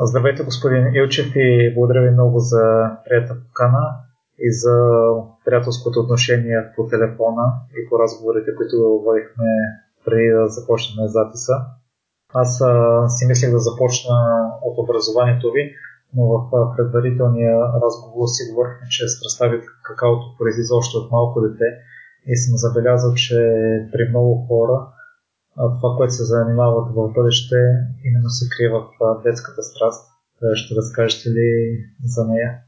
Здравейте, господин Илчев и благодаря ви много за приятна покана и за приятелското отношение по телефона и по разговорите, които водихме преди да започнем записа. Аз а, си мислех да започна от образованието ви, но в предварителния разговор си говорихме, че страстта ви какаото произлиза още от малко дете и съм забелязал, че при много хора това, което се занимават в бъдеще, именно се крие в детската страст. Ще разкажете ли за нея?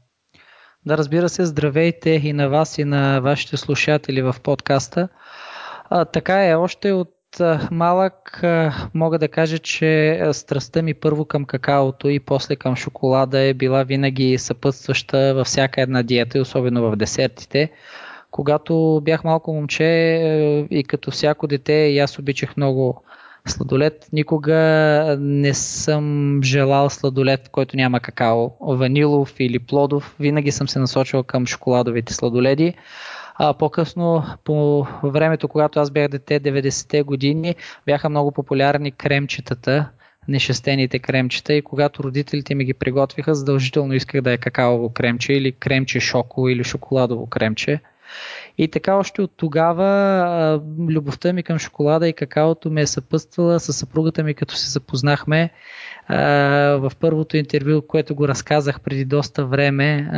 Да, разбира се, здравейте и на вас и на вашите слушатели в подкаста. А, така е, още от малък мога да кажа, че страстта ми първо към какаото и после към шоколада е била винаги съпътстваща във всяка една диета, особено в десертите. Когато бях малко момче е, и като всяко дете, и аз обичах много сладолет. Никога не съм желал сладолет, който няма какао, ванилов или плодов. Винаги съм се насочил към шоколадовите сладоледи. А по-късно, по времето, когато аз бях дете, 90-те години, бяха много популярни кремчетата, нещастените кремчета и когато родителите ми ги приготвиха, задължително исках да е какаово кремче или кремче шоко или шоколадово кремче. И така още от тогава любовта ми към шоколада и какаото ме е съпътствала с съпругата ми, като се запознахме в първото интервю, което го разказах преди доста време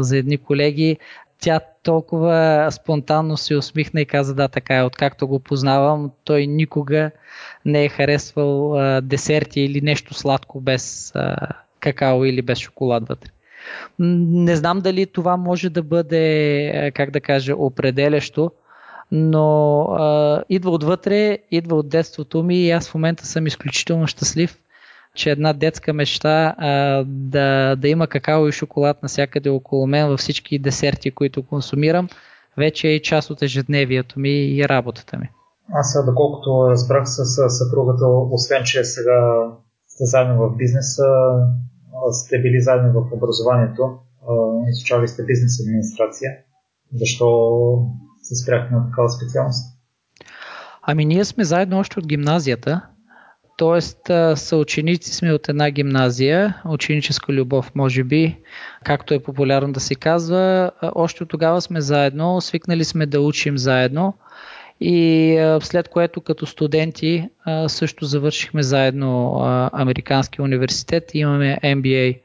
за едни колеги. Тя толкова спонтанно се усмихна и каза да, така е, откакто го познавам, той никога не е харесвал десерти или нещо сладко без какао или без шоколад вътре. Не знам дали това може да бъде, е, как да кажа, определящо, но а, идва отвътре, идва от детството ми и аз в момента съм изключително щастлив, че една детска мечта а, да, да има какао и шоколад навсякъде около мен във всички десерти, които консумирам, вече е част от ежедневието ми и работата ми. Аз, доколкото разбрах с съпругата, освен че сега сте заедно в бизнеса, сте били заедно в образованието, изучавали сте бизнес администрация. Защо се спряхте на такава специалност? Ами ние сме заедно още от гимназията, т.е. съученици сме от една гимназия, ученическа любов може би, както е популярно да се казва. Още от тогава сме заедно, свикнали сме да учим заедно и след което като студенти също завършихме заедно Американски университет. Имаме MBA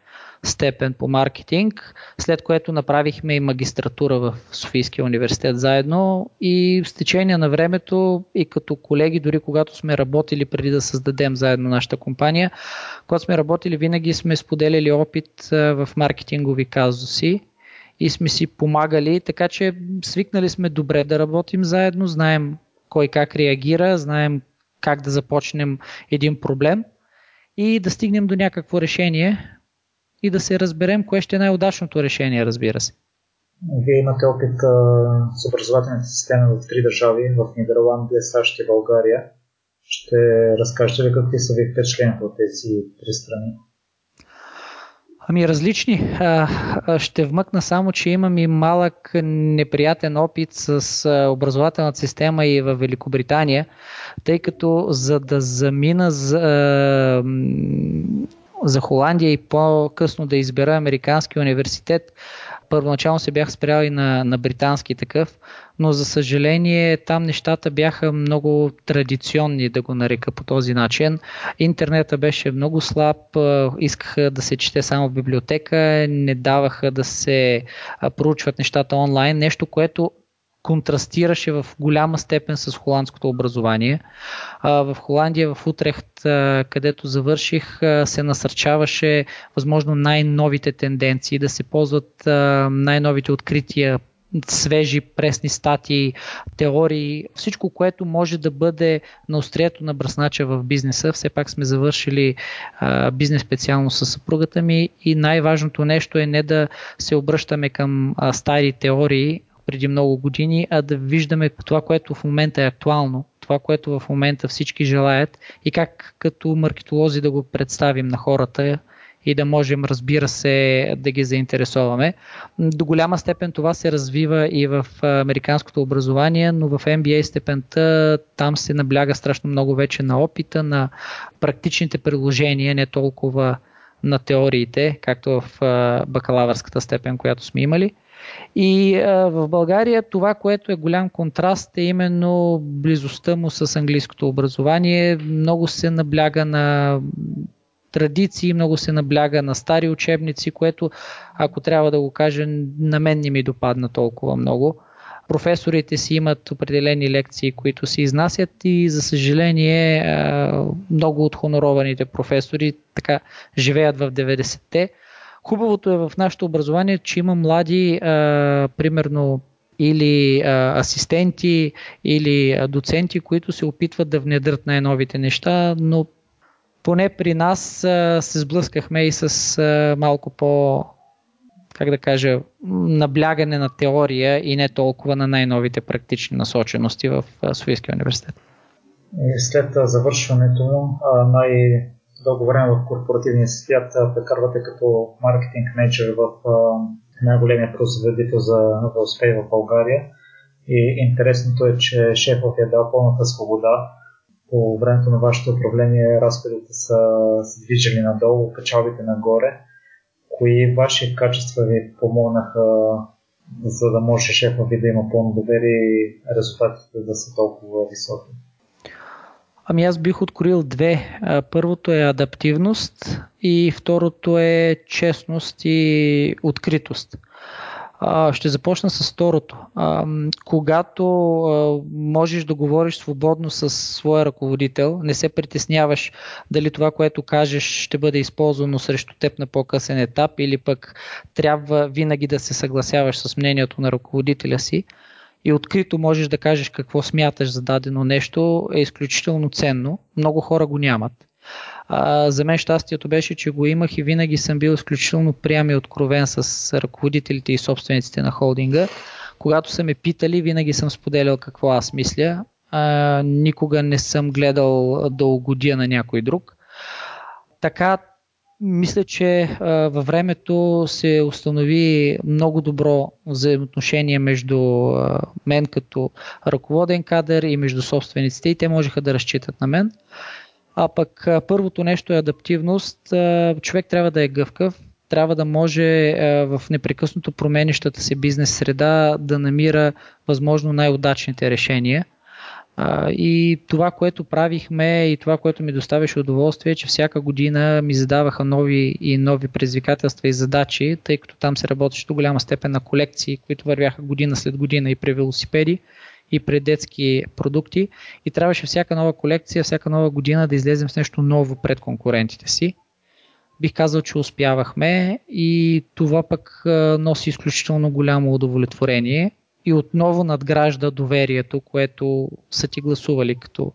степен по маркетинг, след което направихме и магистратура в Софийския университет заедно. И с течение на времето и като колеги, дори когато сме работили преди да създадем заедно нашата компания, когато сме работили винаги сме споделяли опит в маркетингови казуси и сме си помагали, така че свикнали сме добре да работим заедно, знаем кой как реагира, знаем как да започнем един проблем и да стигнем до някакво решение и да се разберем кое ще е най-удачното решение, разбира се. Вие имате опит а, с образователните системи в три държави, в Нидерландия, САЩ и България. Ще разкажете ли какви са ви впечатлението от тези три страни? Ами различни. Ще вмъкна само, че имам и малък неприятен опит с образователната система и в Великобритания, тъй като за да замина за, за Холандия и по-късно да избера Американски университет, първоначално се бях спрял и на, на британски такъв, но за съжаление там нещата бяха много традиционни, да го нарека по този начин. Интернета беше много слаб, искаха да се чете само в библиотека, не даваха да се проучват нещата онлайн, нещо, което контрастираше в голяма степен с холандското образование. В Холандия, в Утрехт, където завърших, се насърчаваше възможно най-новите тенденции, да се ползват най-новите открития свежи пресни статии, теории, всичко, което може да бъде на острието на бръснача в бизнеса. Все пак сме завършили бизнес специално с съпругата ми и най-важното нещо е не да се обръщаме към стари теории, преди много години, а да виждаме това, което в момента е актуално, това, което в момента всички желаят и как като маркетолози да го представим на хората и да можем, разбира се, да ги заинтересоваме. До голяма степен това се развива и в американското образование, но в MBA степента там се набляга страшно много вече на опита, на практичните приложения, не толкова на теориите, както в бакалавърската степен, която сме имали. И а, в България това, което е голям контраст е именно близостта му с английското образование. Много се набляга на традиции, много се набляга на стари учебници, което, ако трябва да го кажа, на мен не ми допадна толкова много. Професорите си имат определени лекции, които се изнасят и за съжаление много от хонорованите професори така живеят в 90-те. Хубавото е в нашето образование, че има млади, примерно или а, асистенти, или а, доценти, които се опитват да внедрят най-новите неща, но поне при нас а, се сблъскахме и с а, малко по, как да кажа, наблягане на теория и не толкова на най-новите практични насочености в Софийския университет. И след завършването му, най-дълго време в корпоративния свят прекарвате като маркетинг менеджер в най-големия производител за успех в България. И интересното е, че шефът е дал пълната свобода по времето на вашето управление разходите са се движили надолу, печалбите нагоре. Кои ваши качества ви помогнаха, за да може шефа ви да има пълно доверие и резултатите да са толкова високи? Ами аз бих откроил две. Първото е адаптивност и второто е честност и откритост. Ще започна с второто. Когато можеш да говориш свободно с своя ръководител, не се притесняваш дали това, което кажеш, ще бъде използвано срещу теб на по-късен етап или пък трябва винаги да се съгласяваш с мнението на ръководителя си и открито можеш да кажеш какво смяташ за дадено нещо, е изключително ценно. Много хора го нямат. А, за мен щастието беше, че го имах и винаги съм бил изключително прям и откровен с ръководителите и собствениците на холдинга. Когато са ме питали, винаги съм споделял какво аз мисля. А, никога не съм гледал да угодя на някой друг. Така, мисля, че във времето се установи много добро взаимоотношение между мен като ръководен кадър и между собствениците и те можеха да разчитат на мен. А пък първото нещо е адаптивност. Човек трябва да е гъвкав, трябва да може в непрекъснато променещата се бизнес среда да намира възможно най-удачните решения. И това, което правихме и това, което ми доставяше удоволствие, е, че всяка година ми задаваха нови и нови предизвикателства и задачи, тъй като там се работеше до голяма степен на колекции, които вървяха година след година и при велосипеди и пред детски продукти и трябваше всяка нова колекция, всяка нова година да излезем с нещо ново пред конкурентите си. Бих казал, че успявахме и това пък носи изключително голямо удовлетворение и отново надгражда доверието, което са ти гласували като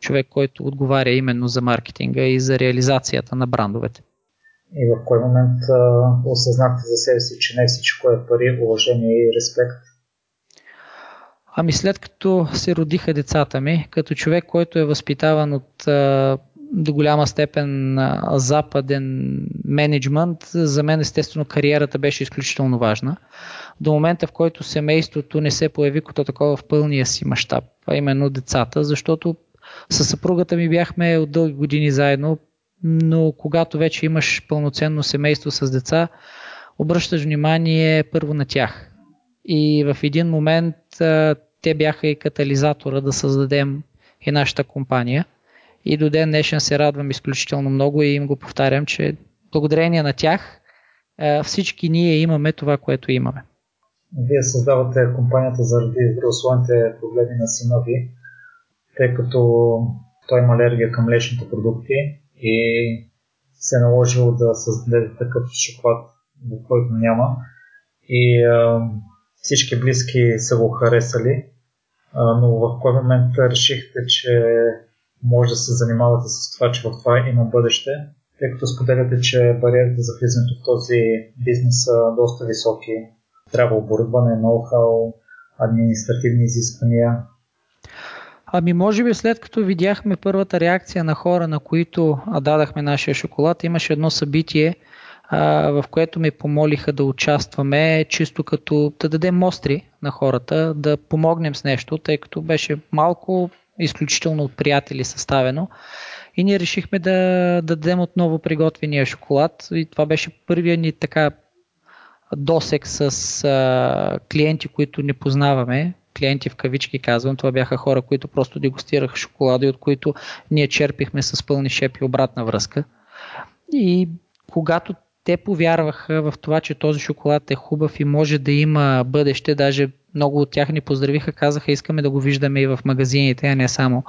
човек, който отговаря именно за маркетинга и за реализацията на брандовете. И в кой момент а, осъзнахте за себе си, че не всичко е пари, уважение и респект? Ами след като се родиха децата ми, като човек, който е възпитаван от а, до голяма степен а, западен менеджмент, за мен естествено кариерата беше изключително важна. До момента, в който семейството не се появи като такова в пълния си мащаб, а именно децата, защото със съпругата ми бяхме от дълги години заедно, но когато вече имаш пълноценно семейство с деца, обръщаш внимание първо на тях. И в един момент те бяха и катализатора да създадем и нашата компания. И до ден днешен се радвам изключително много и им го повтарям, че благодарение на тях всички ние имаме това, което имаме. Вие създавате компанията заради здравословните проблеми на сина ви, тъй като той има алергия към млечните продукти и се е наложило да създаде такъв шоколад, в който няма. И всички близки са го харесали, но в кой момент решихте, че може да се занимавате с това, че в това има бъдеще, тъй като споделяте, че бариерите за влизането в този бизнес са доста високи. Трябва оборудване, ноу-хау, административни изисквания. Ами може би след като видяхме първата реакция на хора, на които дадахме нашия шоколад, имаше едно събитие, в което ме помолиха да участваме, чисто като да дадем мостри на хората, да помогнем с нещо, тъй като беше малко изключително от приятели съставено. и ние решихме да, да дадем отново приготвения шоколад и това беше първия ни така досек с а, клиенти, които не познаваме, клиенти в кавички казвам, това бяха хора, които просто дегустираха шоколада и от които ние черпихме с пълни шепи обратна връзка. И когато те повярваха в това, че този шоколад е хубав и може да има бъдеще, даже много от тях ни поздравиха, казаха искаме да го виждаме и в магазините, а не само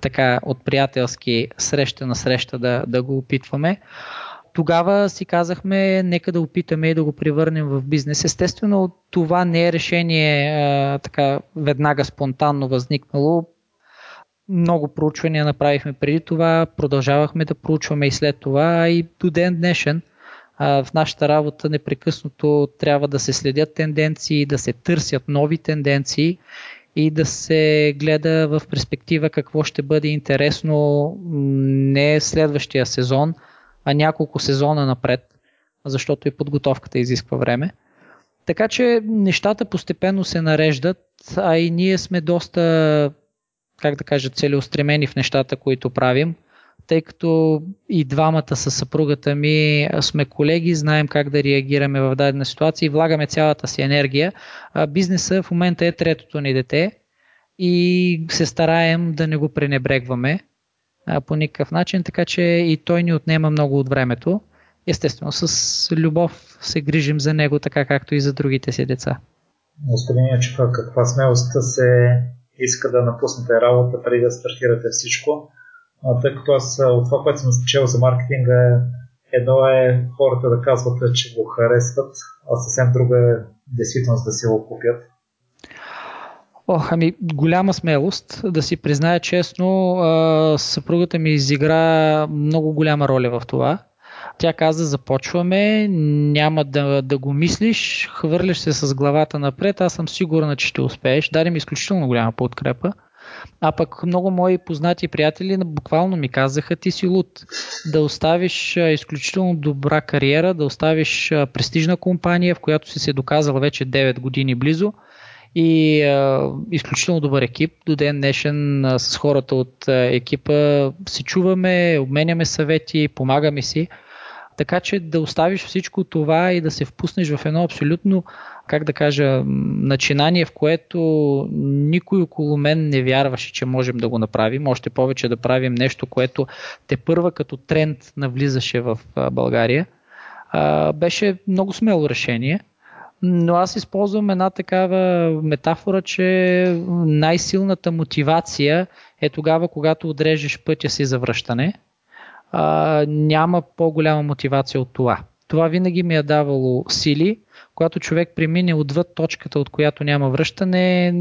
така от приятелски среща на среща да, да го опитваме тогава си казахме, нека да опитаме и да го превърнем в бизнес. Естествено, това не е решение а, така веднага спонтанно възникнало. Много проучвания направихме преди това, продължавахме да проучваме и след това и до ден днешен а, в нашата работа непрекъснато трябва да се следят тенденции, да се търсят нови тенденции и да се гледа в перспектива какво ще бъде интересно не следващия сезон, а няколко сезона напред, защото и подготовката изисква време. Така че нещата постепенно се нареждат, а и ние сме доста, как да кажа, целеустремени в нещата, които правим, тъй като и двамата с съпругата ми сме колеги, знаем как да реагираме в дадена ситуация и влагаме цялата си енергия. Бизнеса в момента е третото ни дете и се стараем да не го пренебрегваме а, по никакъв начин, така че и той ни отнема много от времето. Естествено, с любов се грижим за него, така както и за другите си деца. Господин Ячев, каква смелост се иска да напуснете работа преди да стартирате всичко? Тъй като аз от това, което съм чел за маркетинга, едно е хората да казват, че го харесват, а съвсем друго е действителност да си го купят. Ох, ами голяма смелост, да си призная честно, съпругата ми изигра много голяма роля в това. Тя каза, започваме, няма да, да го мислиш, хвърляш се с главата напред, аз съм сигурна, че ще успееш. Даде ми изключително голяма подкрепа. А пък много мои познати приятели буквално ми казаха, ти си луд. Да оставиш изключително добра кариера, да оставиш престижна компания, в която си се доказал вече 9 години близо, и а, изключително добър екип. До ден днешен а, с хората от а, екипа се чуваме, обменяме съвети, помагаме си. Така че да оставиш всичко това и да се впуснеш в едно абсолютно, как да кажа, начинание, в което никой около мен не вярваше, че можем да го направим. Още повече да правим нещо, което те първа като тренд навлизаше в България. Беше много смело решение – но аз използвам една такава метафора, че най-силната мотивация е тогава, когато отрежеш пътя си за връщане. А, няма по-голяма мотивация от това. Това винаги ми е давало сили. Когато човек премине отвъд точката, от която няма връщане,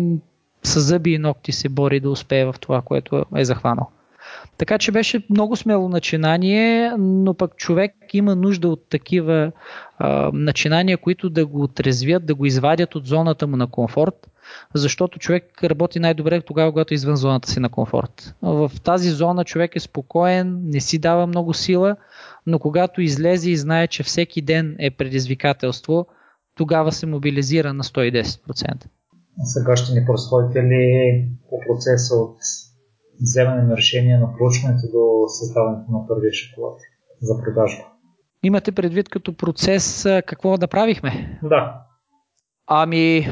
с зъби и ногти се бори да успее в това, което е захванал. Така че беше много смело начинание, но пък човек има нужда от такива а, начинания, които да го отрезвят, да го извадят от зоната му на комфорт, защото човек работи най-добре тогава, когато е извън зоната си на комфорт. В тази зона човек е спокоен, не си дава много сила, но когато излезе и знае, че всеки ден е предизвикателство, тогава се мобилизира на 110%. Сега ще ни просходите ли по процеса от вземане на решение на проучването до създаването на първия шоколад за продажба. Имате предвид като процес какво направихме? Да. Ами,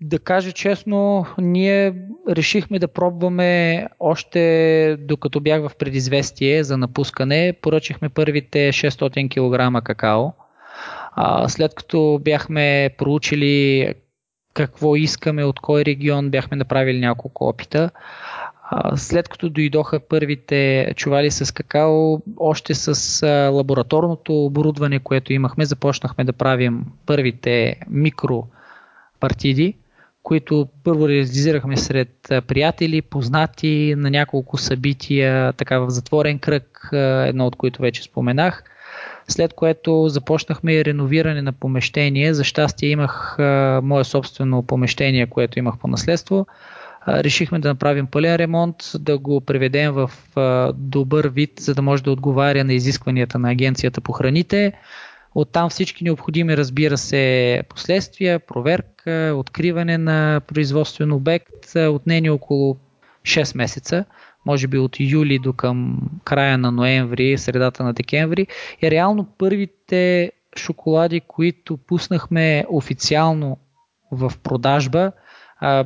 да кажа честно, ние решихме да пробваме още докато бях в предизвестие за напускане. Поръчахме първите 600 кг какао. А, след като бяхме проучили какво искаме, от кой регион, бяхме направили няколко опита. След като дойдоха първите чували с какао, още с лабораторното оборудване, което имахме, започнахме да правим първите микропартиди, които първо реализирахме сред приятели, познати на няколко събития, така в затворен кръг, едно от които вече споменах. След което започнахме и реновиране на помещение. За щастие имах мое собствено помещение, което имах по наследство решихме да направим пълен ремонт, да го приведем в добър вид, за да може да отговаря на изискванията на Агенцията по храните. Оттам всички необходими, разбира се, последствия, проверка, откриване на производствен обект, отнени около 6 месеца. Може би от юли до към края на ноември, средата на декември. И реално първите шоколади, които пуснахме официално в продажба,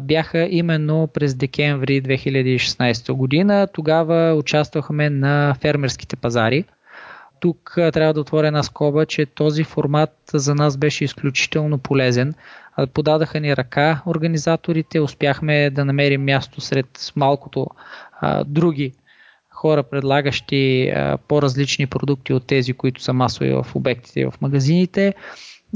бяха именно през декември 2016 година. Тогава участвахме на фермерските пазари. Тук трябва да отворя една скоба, че този формат за нас беше изключително полезен. Подадаха ни ръка организаторите, успяхме да намерим място сред малкото а, други хора, предлагащи а, по-различни продукти от тези, които са масови в обектите и в магазините.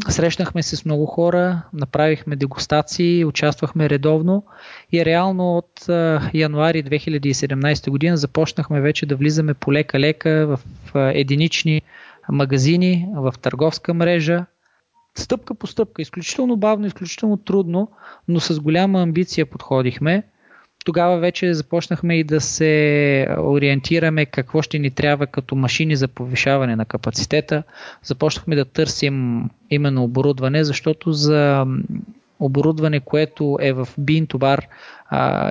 Срещнахме се с много хора, направихме дегустации, участвахме редовно и реално от януари 2017 година започнахме вече да влизаме по лека-лека в единични магазини, в търговска мрежа. Стъпка по стъпка, изключително бавно, изключително трудно, но с голяма амбиция подходихме тогава вече започнахме и да се ориентираме какво ще ни трябва като машини за повишаване на капацитета. Започнахме да търсим именно оборудване, защото за оборудване, което е в бин товар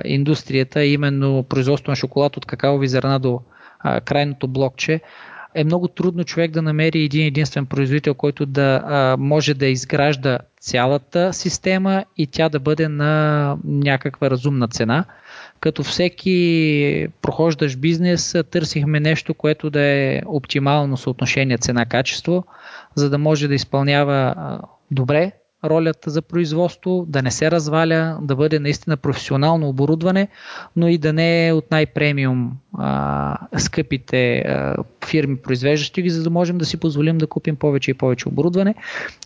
индустрията, именно производство на шоколад от какаови зърна до а, крайното блокче, е много трудно човек да намери един единствен производител, който да а, може да изгражда цялата система и тя да бъде на някаква разумна цена. Като всеки прохождащ бизнес, търсихме нещо, което да е оптимално съотношение цена-качество, за да може да изпълнява добре ролята за производство, да не се разваля, да бъде наистина професионално оборудване, но и да не е от най-премиум а, скъпите а, фирми, произвеждащи ги, за да можем да си позволим да купим повече и повече оборудване.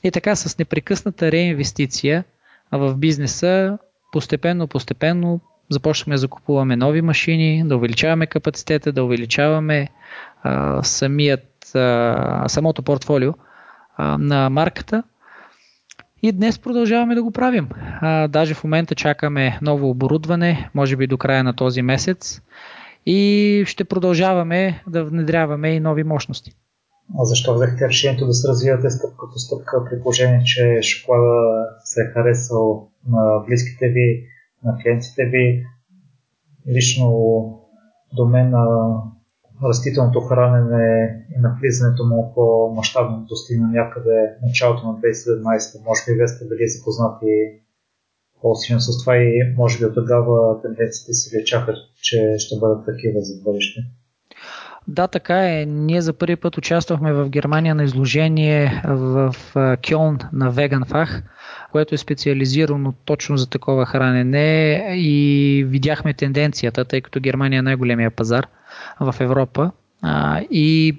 И така с непрекъсната реинвестиция в бизнеса, постепенно, постепенно започнахме да закупуваме нови машини, да увеличаваме капацитета, да увеличаваме а, самият, а, самото портфолио а, на марката – и днес продължаваме да го правим. А, даже в момента чакаме ново оборудване, може би до края на този месец. И ще продължаваме да внедряваме и нови мощности. А защо взехте решението да се развивате стъпка по стъпка при положение, че шоколада се е харесал на близките ви, на клиентите ви? Лично до мен растителното хранене и навлизането му по мащабно достигна някъде началото на 2017. Може би вие сте били запознати по-силно с това и може би от тогава тенденциите се лечаха, че ще бъдат такива за бъдеще. Да, така е. Ние за първи път участвахме в Германия на изложение в Кьолн на Веганфах, което е специализирано точно за такова хранене и видяхме тенденцията, тъй като Германия е най-големия пазар в Европа. И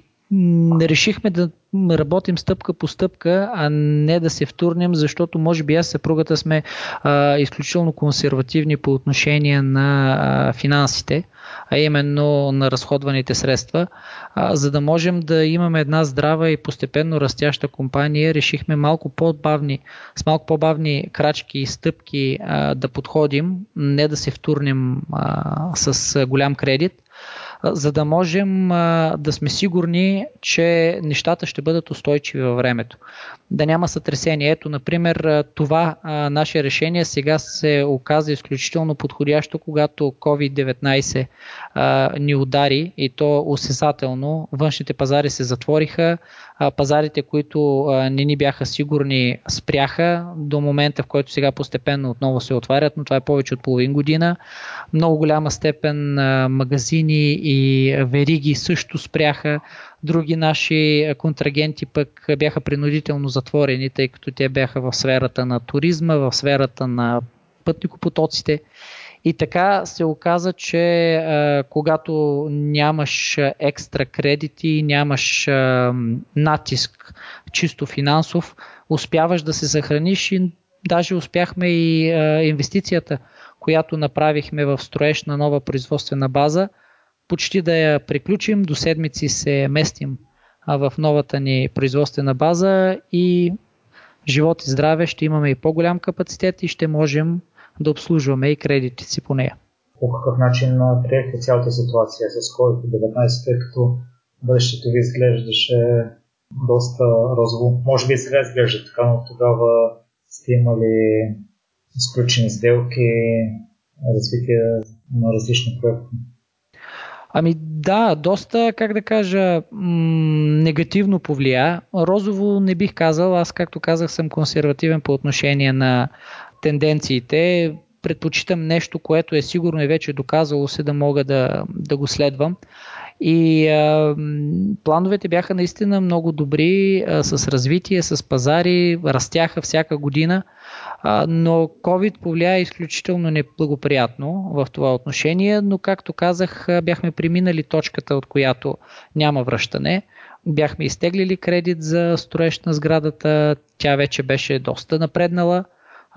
решихме да работим стъпка по стъпка, а не да се втурнем, защото може би аз съпругата сме а, изключително консервативни по отношение на а, финансите, а именно на разходваните средства. А, за да можем да имаме една здрава и постепенно растяща компания, решихме малко по-бавни, с малко по-бавни крачки и стъпки а, да подходим, не да се втурнем а, с голям кредит за да можем да сме сигурни, че нещата ще бъдат устойчиви във времето. Да няма сътресение. Ето, например, това наше решение сега се оказа изключително подходящо, когато COVID-19 ни удари и то осезателно. Външните пазари се затвориха, пазарите, които не ни бяха сигурни, спряха до момента, в който сега постепенно отново се отварят, но това е повече от половин година. Много голяма степен магазини и вериги също спряха. Други наши контрагенти пък бяха принудително затворени, тъй като те бяха в сферата на туризма, в сферата на пътникопотоците. И така се оказа, че а, когато нямаш екстра кредити, нямаш а, натиск чисто финансов, успяваш да се съхраниш и даже успяхме и а, инвестицията, която направихме в строеж на нова производствена база, почти да я приключим, до седмици се местим в новата ни производствена база и живот и здраве ще имаме и по-голям капацитет и ще можем да обслужваме и кредитите си по нея. По какъв начин приехте цялата ситуация с COVID-19, тъй като бъдещето ви изглеждаше доста розово. Може би и сега изглежда така, но тогава сте имали изключени сделки, развитие на различни проекти. Ами да, доста, как да кажа, м- негативно повлия. Розово не бих казал, аз както казах съм консервативен по отношение на тенденциите. Предпочитам нещо, което е сигурно и вече доказало се да мога да, да го следвам. И а, плановете бяха наистина много добри, а, с развитие, с пазари, растяха всяка година, а, но COVID повлия изключително неблагоприятно в това отношение, но както казах, бяхме преминали точката, от която няма връщане. Бяхме изтеглили кредит за строеж на сградата, тя вече беше доста напреднала,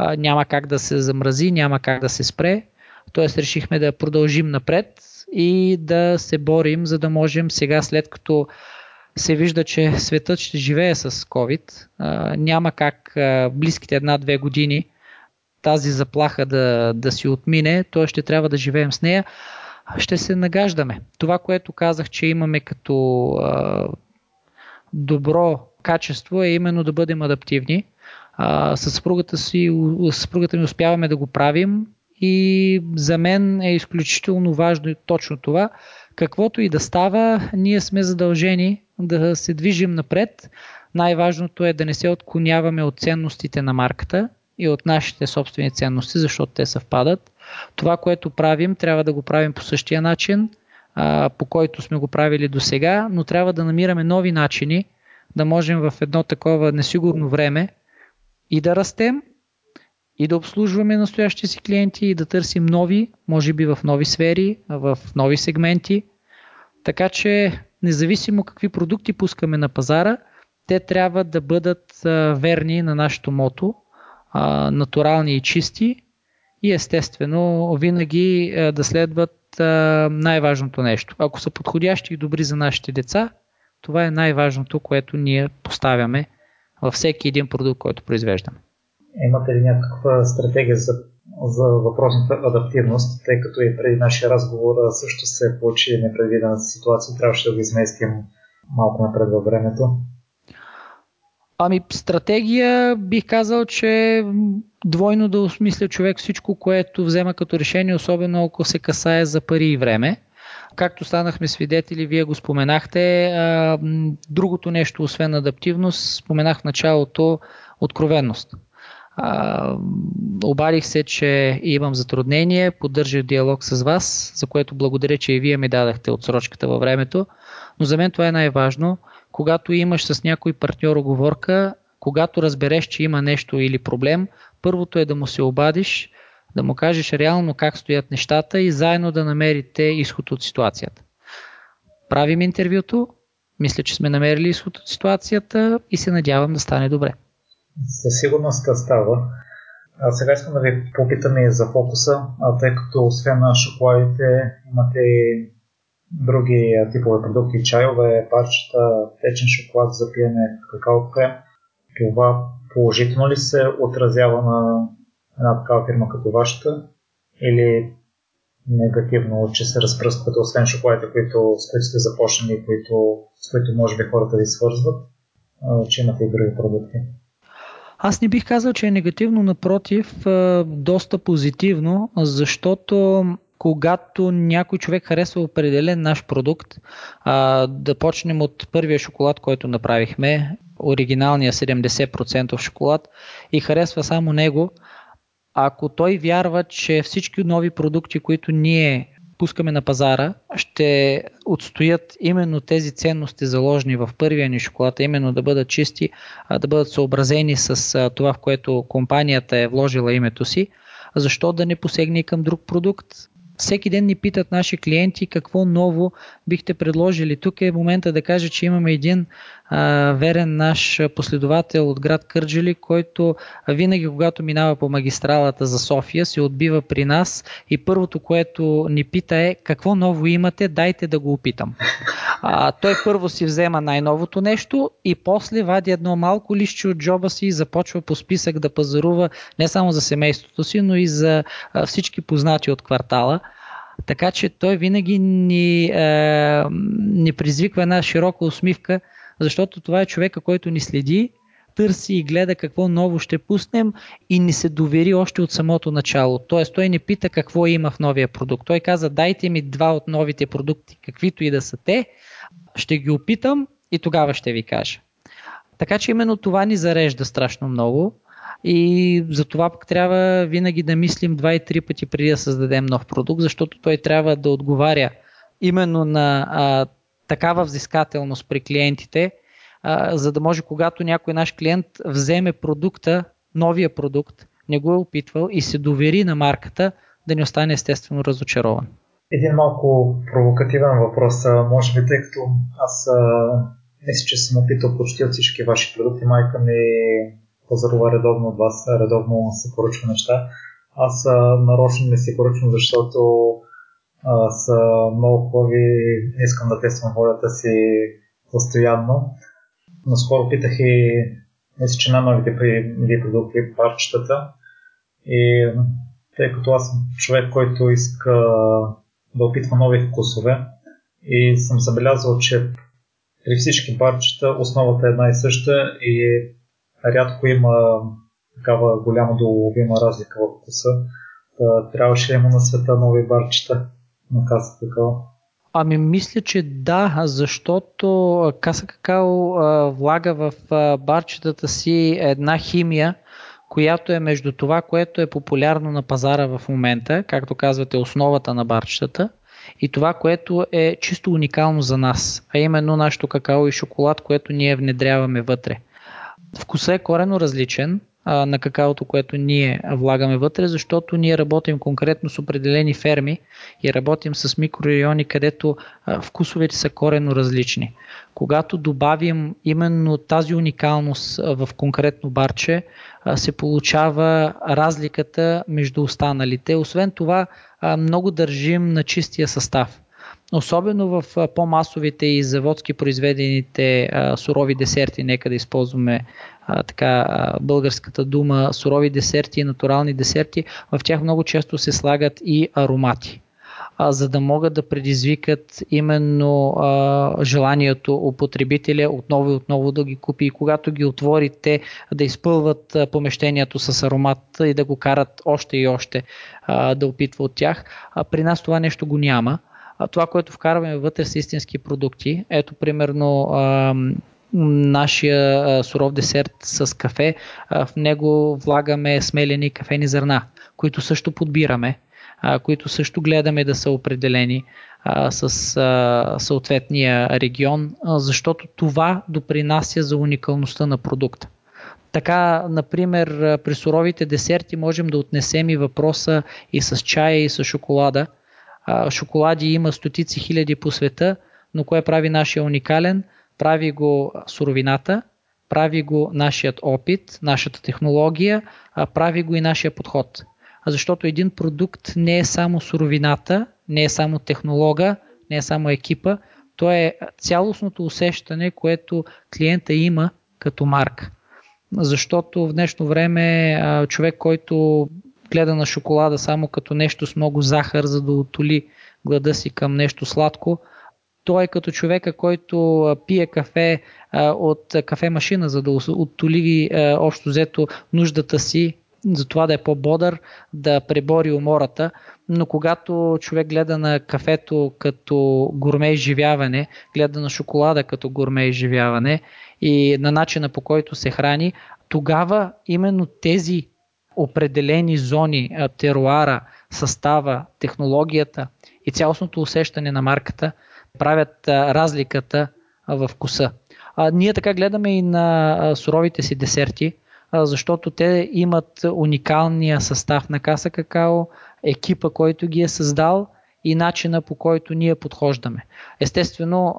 а, няма как да се замрази, няма как да се спре. Тоест решихме да продължим напред и да се борим, за да можем сега, след като се вижда, че светът ще живее с COVID, няма как близките една-две години тази заплаха да, да си отмине, то ще трябва да живеем с нея. Ще се нагаждаме. Това, което казах, че имаме като а, добро качество е именно да бъдем адаптивни. А, с съпругата, си, с съпругата ми успяваме да го правим и за мен е изключително важно и точно това. Каквото и да става, ние сме задължени да се движим напред. Най-важното е да не се отклоняваме от ценностите на марката и от нашите собствени ценности, защото те съвпадат. Това, което правим, трябва да го правим по същия начин, по който сме го правили до сега, но трябва да намираме нови начини, да можем в едно такова несигурно време и да растем, и да обслужваме настоящите си клиенти и да търсим нови, може би в нови сфери, в нови сегменти. Така че, независимо какви продукти пускаме на пазара, те трябва да бъдат верни на нашето мото, натурални и чисти и естествено винаги да следват най-важното нещо. Ако са подходящи и добри за нашите деца, това е най-важното, което ние поставяме във всеки един продукт, който произвеждаме. Имате ли някаква стратегия за, за въпросната адаптивност, тъй като и преди нашия разговор също се получи непредвидена ситуация, трябваше да го изместим малко напред във времето? Ами, стратегия бих казал, че двойно да осмисля човек всичко, което взема като решение, особено ако се касае за пари и време. Както станахме свидетели, вие го споменахте. Другото нещо, освен адаптивност, споменах в началото откровенност. А, обадих се, че имам затруднение, поддържах диалог с вас, за което благодаря, че и вие ми дадахте отсрочката във времето. Но за мен това е най-важно. Когато имаш с някой партньор оговорка, когато разбереш, че има нещо или проблем, първото е да му се обадиш, да му кажеш реално как стоят нещата и заедно да намерите изход от ситуацията. Правим интервюто, мисля, че сме намерили изход от ситуацията и се надявам да стане добре. Със сигурност става. А сега искам да ви попитам и за фокуса, а тъй като освен на шоколадите имате и други типове продукти, чайове, парчета, течен шоколад за пиене, какао крем. Това положително ли се отразява на една такава фирма като вашата или негативно, че се разпръскват, освен шоколадите, които, с които сте започнали, които, с които може би хората ви свързват, че имате и други продукти? Аз не бих казал, че е негативно, напротив, доста позитивно, защото когато някой човек харесва определен наш продукт, да почнем от първия шоколад, който направихме, оригиналния 70% шоколад и харесва само него, ако той вярва, че всички нови продукти, които ние пускаме на пазара, ще отстоят именно тези ценности заложени в първия ни шоколад, именно да бъдат чисти, да бъдат съобразени с това, в което компанията е вложила името си, защо да не посегне и към друг продукт? Всеки ден ни питат наши клиенти какво ново бихте предложили. Тук е момента да кажа, че имаме един верен наш последовател от град Кърджели, който винаги, когато минава по магистралата за София, се отбива при нас и първото, което ни пита е какво ново имате, дайте да го опитам. А, той първо си взема най-новото нещо и после вади едно малко лище от джоба си и започва по списък да пазарува не само за семейството си, но и за всички познати от квартала. Така че той винаги ни, е, ни призвиква една широка усмивка, защото това е човека, който ни следи, търси и гледа какво ново ще пуснем и ни се довери още от самото начало. Тоест той не пита какво има в новия продукт. Той каза дайте ми два от новите продукти, каквито и да са те, ще ги опитам и тогава ще ви кажа. Така че именно това ни зарежда страшно много и за това пък трябва винаги да мислим два и три пъти преди да създадем нов продукт, защото той трябва да отговаря именно на а, такава взискателност при клиентите, а, за да може когато някой наш клиент вземе продукта, новия продукт, не го е опитвал и се довери на марката, да не остане естествено разочарован. Един малко провокативен въпрос. Може би, тъй като аз а, мисля, че съм опитал почти от всички ваши продукти. Майка ми пазарува редовно от вас, редовно се поръчва неща. Аз а, нарочно не си поръчвам, защото а, са много хубави, не искам да тествам волята си постоянно. Наскоро питах и мисля, че най-новите ви продукти парчетата. И тъй като аз съм човек, който иска да опитва нови вкусове и съм забелязал, че при всички парчета основата е една и съща и рядко има такава голяма доловима разлика в вкуса. трябваше да има на света нови барчета на каса такава. Ами мисля, че да, защото Каса Какао влага в а, барчетата си една химия, която е между това, което е популярно на пазара в момента, както казвате, основата на барчетата, и това, което е чисто уникално за нас, а именно нашето какао и шоколад, което ние внедряваме вътре. Вкусът е корено различен, а, на какаото, което ние влагаме вътре, защото ние работим конкретно с определени ферми и работим с микрорайони, където а, вкусовете са корено различни. Когато добавим именно тази уникалност в конкретно барче, а, се получава разликата между останалите. Освен това, а, много държим на чистия състав. Особено в по-масовите и заводски произведените а, сурови десерти, нека да използваме така българската дума сурови десерти и натурални десерти, в тях много често се слагат и аромати а, за да могат да предизвикат именно а, желанието у потребителя отново и отново да ги купи и когато ги отворите да изпълват а, помещението с аромат и да го карат още и още а, да опитва от тях. А, при нас това нещо го няма. А, това, което вкарваме вътре са истински продукти. Ето, примерно, нашия суров десерт с кафе, в него влагаме смелени кафени зърна, които също подбираме, които също гледаме да са определени с съответния регион, защото това допринася за уникалността на продукта. Така, например, при суровите десерти можем да отнесем и въпроса и с чая, и с шоколада. Шоколади има стотици хиляди по света, но кое прави нашия уникален – прави го суровината, прави го нашият опит, нашата технология, прави го и нашия подход. Защото един продукт не е само суровината, не е само технолога, не е само екипа, то е цялостното усещане, което клиента има като марка. Защото в днешно време човек, който гледа на шоколада само като нещо с много захар, за да отоли глада си към нещо сладко, той е като човека, който пие кафе от кафе машина, за да оттоли общо взето нуждата си за това да е по-бодър, да пребори умората, но когато човек гледа на кафето като гурме изживяване, гледа на шоколада като гурме изживяване и на начина по който се храни, тогава именно тези определени зони, теруара, състава, технологията и цялостното усещане на марката – правят разликата в вкуса. А, ние така гледаме и на суровите си десерти, защото те имат уникалния състав на каса какао, екипа, който ги е създал и начина по който ние подхождаме. Естествено,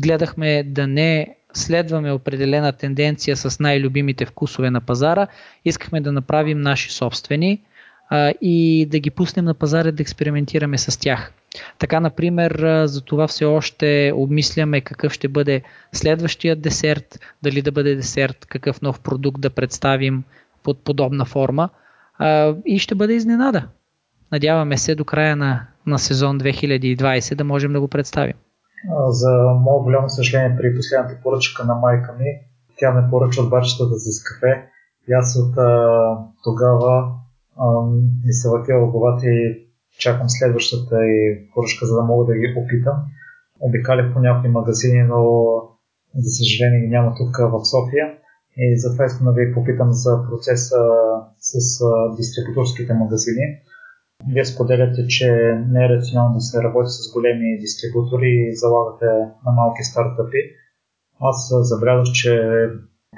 гледахме да не следваме определена тенденция с най-любимите вкусове на пазара, искахме да направим наши собствени и да ги пуснем на пазара да експериментираме с тях. Така, например, за това все още обмисляме какъв ще бъде следващия десерт, дали да бъде десерт, какъв нов продукт да представим под подобна форма и ще бъде изненада. Надяваме се до края на, на сезон 2020 да можем да го представим. За мое голямо съжаление при последната поръчка на майка ми, тя ме поръча от бачетата с кафе и аз от а, тогава а, ми се въртя в главата и чакам следващата и поръчка, за да мога да ги опитам. Обикалях по някои магазини, но за съжаление няма тук в София. И затова искам да ви попитам за процеса с дистрибуторските магазини. Вие споделяте, че не е рационално да се работи с големи дистрибутори и залагате на малки стартъпи. Аз забелязах, че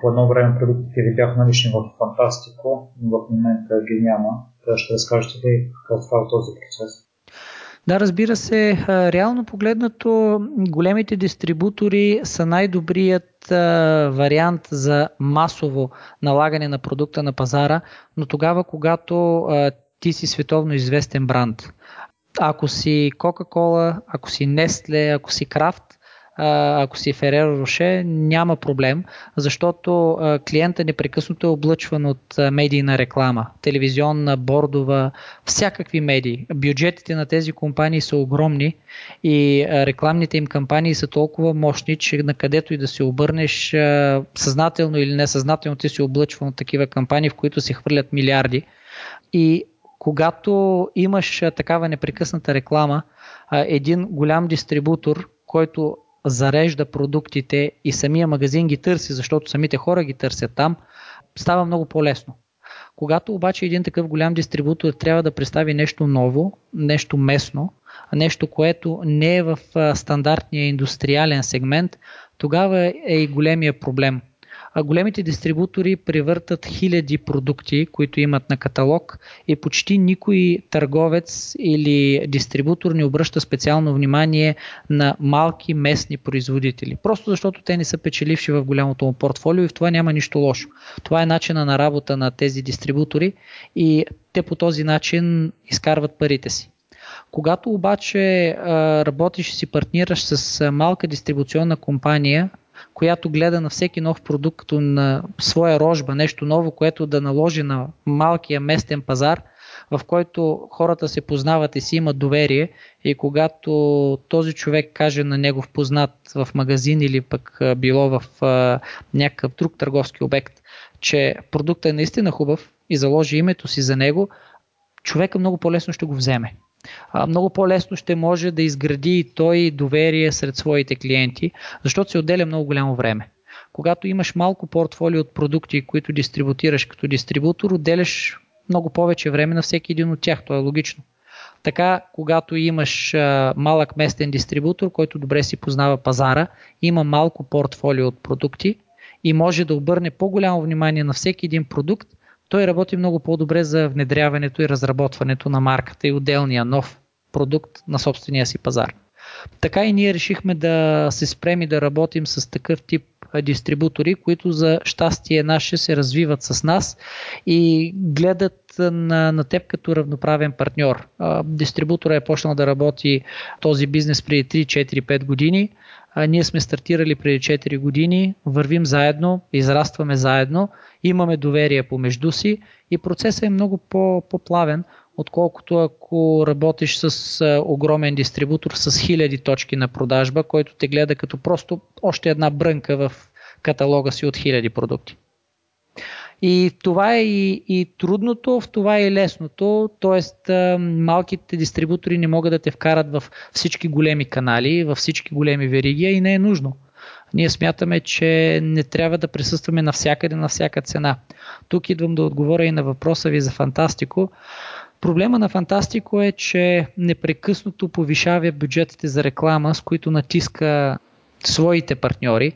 едно време продуктите ви бяха налични в Фантастико, но в момента ги няма. Така ще разкажете ли какво е този процес? Да, разбира се, реално погледнато големите дистрибутори са най-добрият вариант за масово налагане на продукта на пазара, но тогава, когато ти си световно известен бранд. Ако си Coca-Cola, ако си Nestle, ако си Kraft, ако си Ferrero Rocher, няма проблем, защото клиента непрекъснато е облъчван от медийна реклама, телевизионна, бордова, всякакви медии. Бюджетите на тези компании са огромни и рекламните им кампании са толкова мощни, че на където и да се обърнеш, съзнателно или несъзнателно ти си облъчван от такива кампании, в които се хвърлят милиарди. И когато имаш такава непрекъсната реклама, един голям дистрибутор, който зарежда продуктите и самия магазин ги търси, защото самите хора ги търсят там, става много по-лесно. Когато обаче един такъв голям дистрибутор трябва да представи нещо ново, нещо местно, нещо, което не е в стандартния индустриален сегмент, тогава е и големия проблем – големите дистрибутори превъртат хиляди продукти, които имат на каталог и почти никой търговец или дистрибутор не обръща специално внимание на малки местни производители. Просто защото те не са печеливши в голямото му портфолио и в това няма нищо лошо. Това е начина на работа на тези дистрибутори и те по този начин изкарват парите си. Когато обаче работиш и си партнираш с малка дистрибуционна компания, която гледа на всеки нов продукт като на своя рожба, нещо ново, което да наложи на малкия местен пазар, в който хората се познават и си имат доверие. И когато този човек каже на негов познат в магазин или пък било в някакъв друг търговски обект, че продуктът е наистина хубав и заложи името си за него, човека много по-лесно ще го вземе много по-лесно ще може да изгради и той доверие сред своите клиенти, защото се отделя много голямо време. Когато имаш малко портфолио от продукти, които дистрибутираш като дистрибутор, отделяш много повече време на всеки един от тях. То е логично. Така, когато имаш а, малък местен дистрибутор, който добре си познава пазара, има малко портфолио от продукти и може да обърне по-голямо внимание на всеки един продукт, той работи много по-добре за внедряването и разработването на марката и отделния нов продукт на собствения си пазар. Така и ние решихме да се спрем и да работим с такъв тип дистрибутори, които за щастие наше се развиват с нас и гледат на, на теб като равноправен партньор. Дистрибутора е почнал да работи този бизнес преди 3, 4, 5 години. А, ние сме стартирали преди 4 години, вървим заедно, израстваме заедно, имаме доверие помежду си и процесът е много по-плавен, отколкото ако работиш с огромен дистрибутор с хиляди точки на продажба, който те гледа като просто още една брънка в каталога си от хиляди продукти. И това е и, и трудното, в това е и лесното, т.е. малките дистрибутори не могат да те вкарат в всички големи канали, във всички големи вериги и не е нужно. Ние смятаме, че не трябва да присъстваме навсякъде, на всяка цена. Тук идвам да отговоря и на въпроса ви за Фантастико. Проблема на Фантастико е, че непрекъснато повишава бюджетите за реклама, с които натиска своите партньори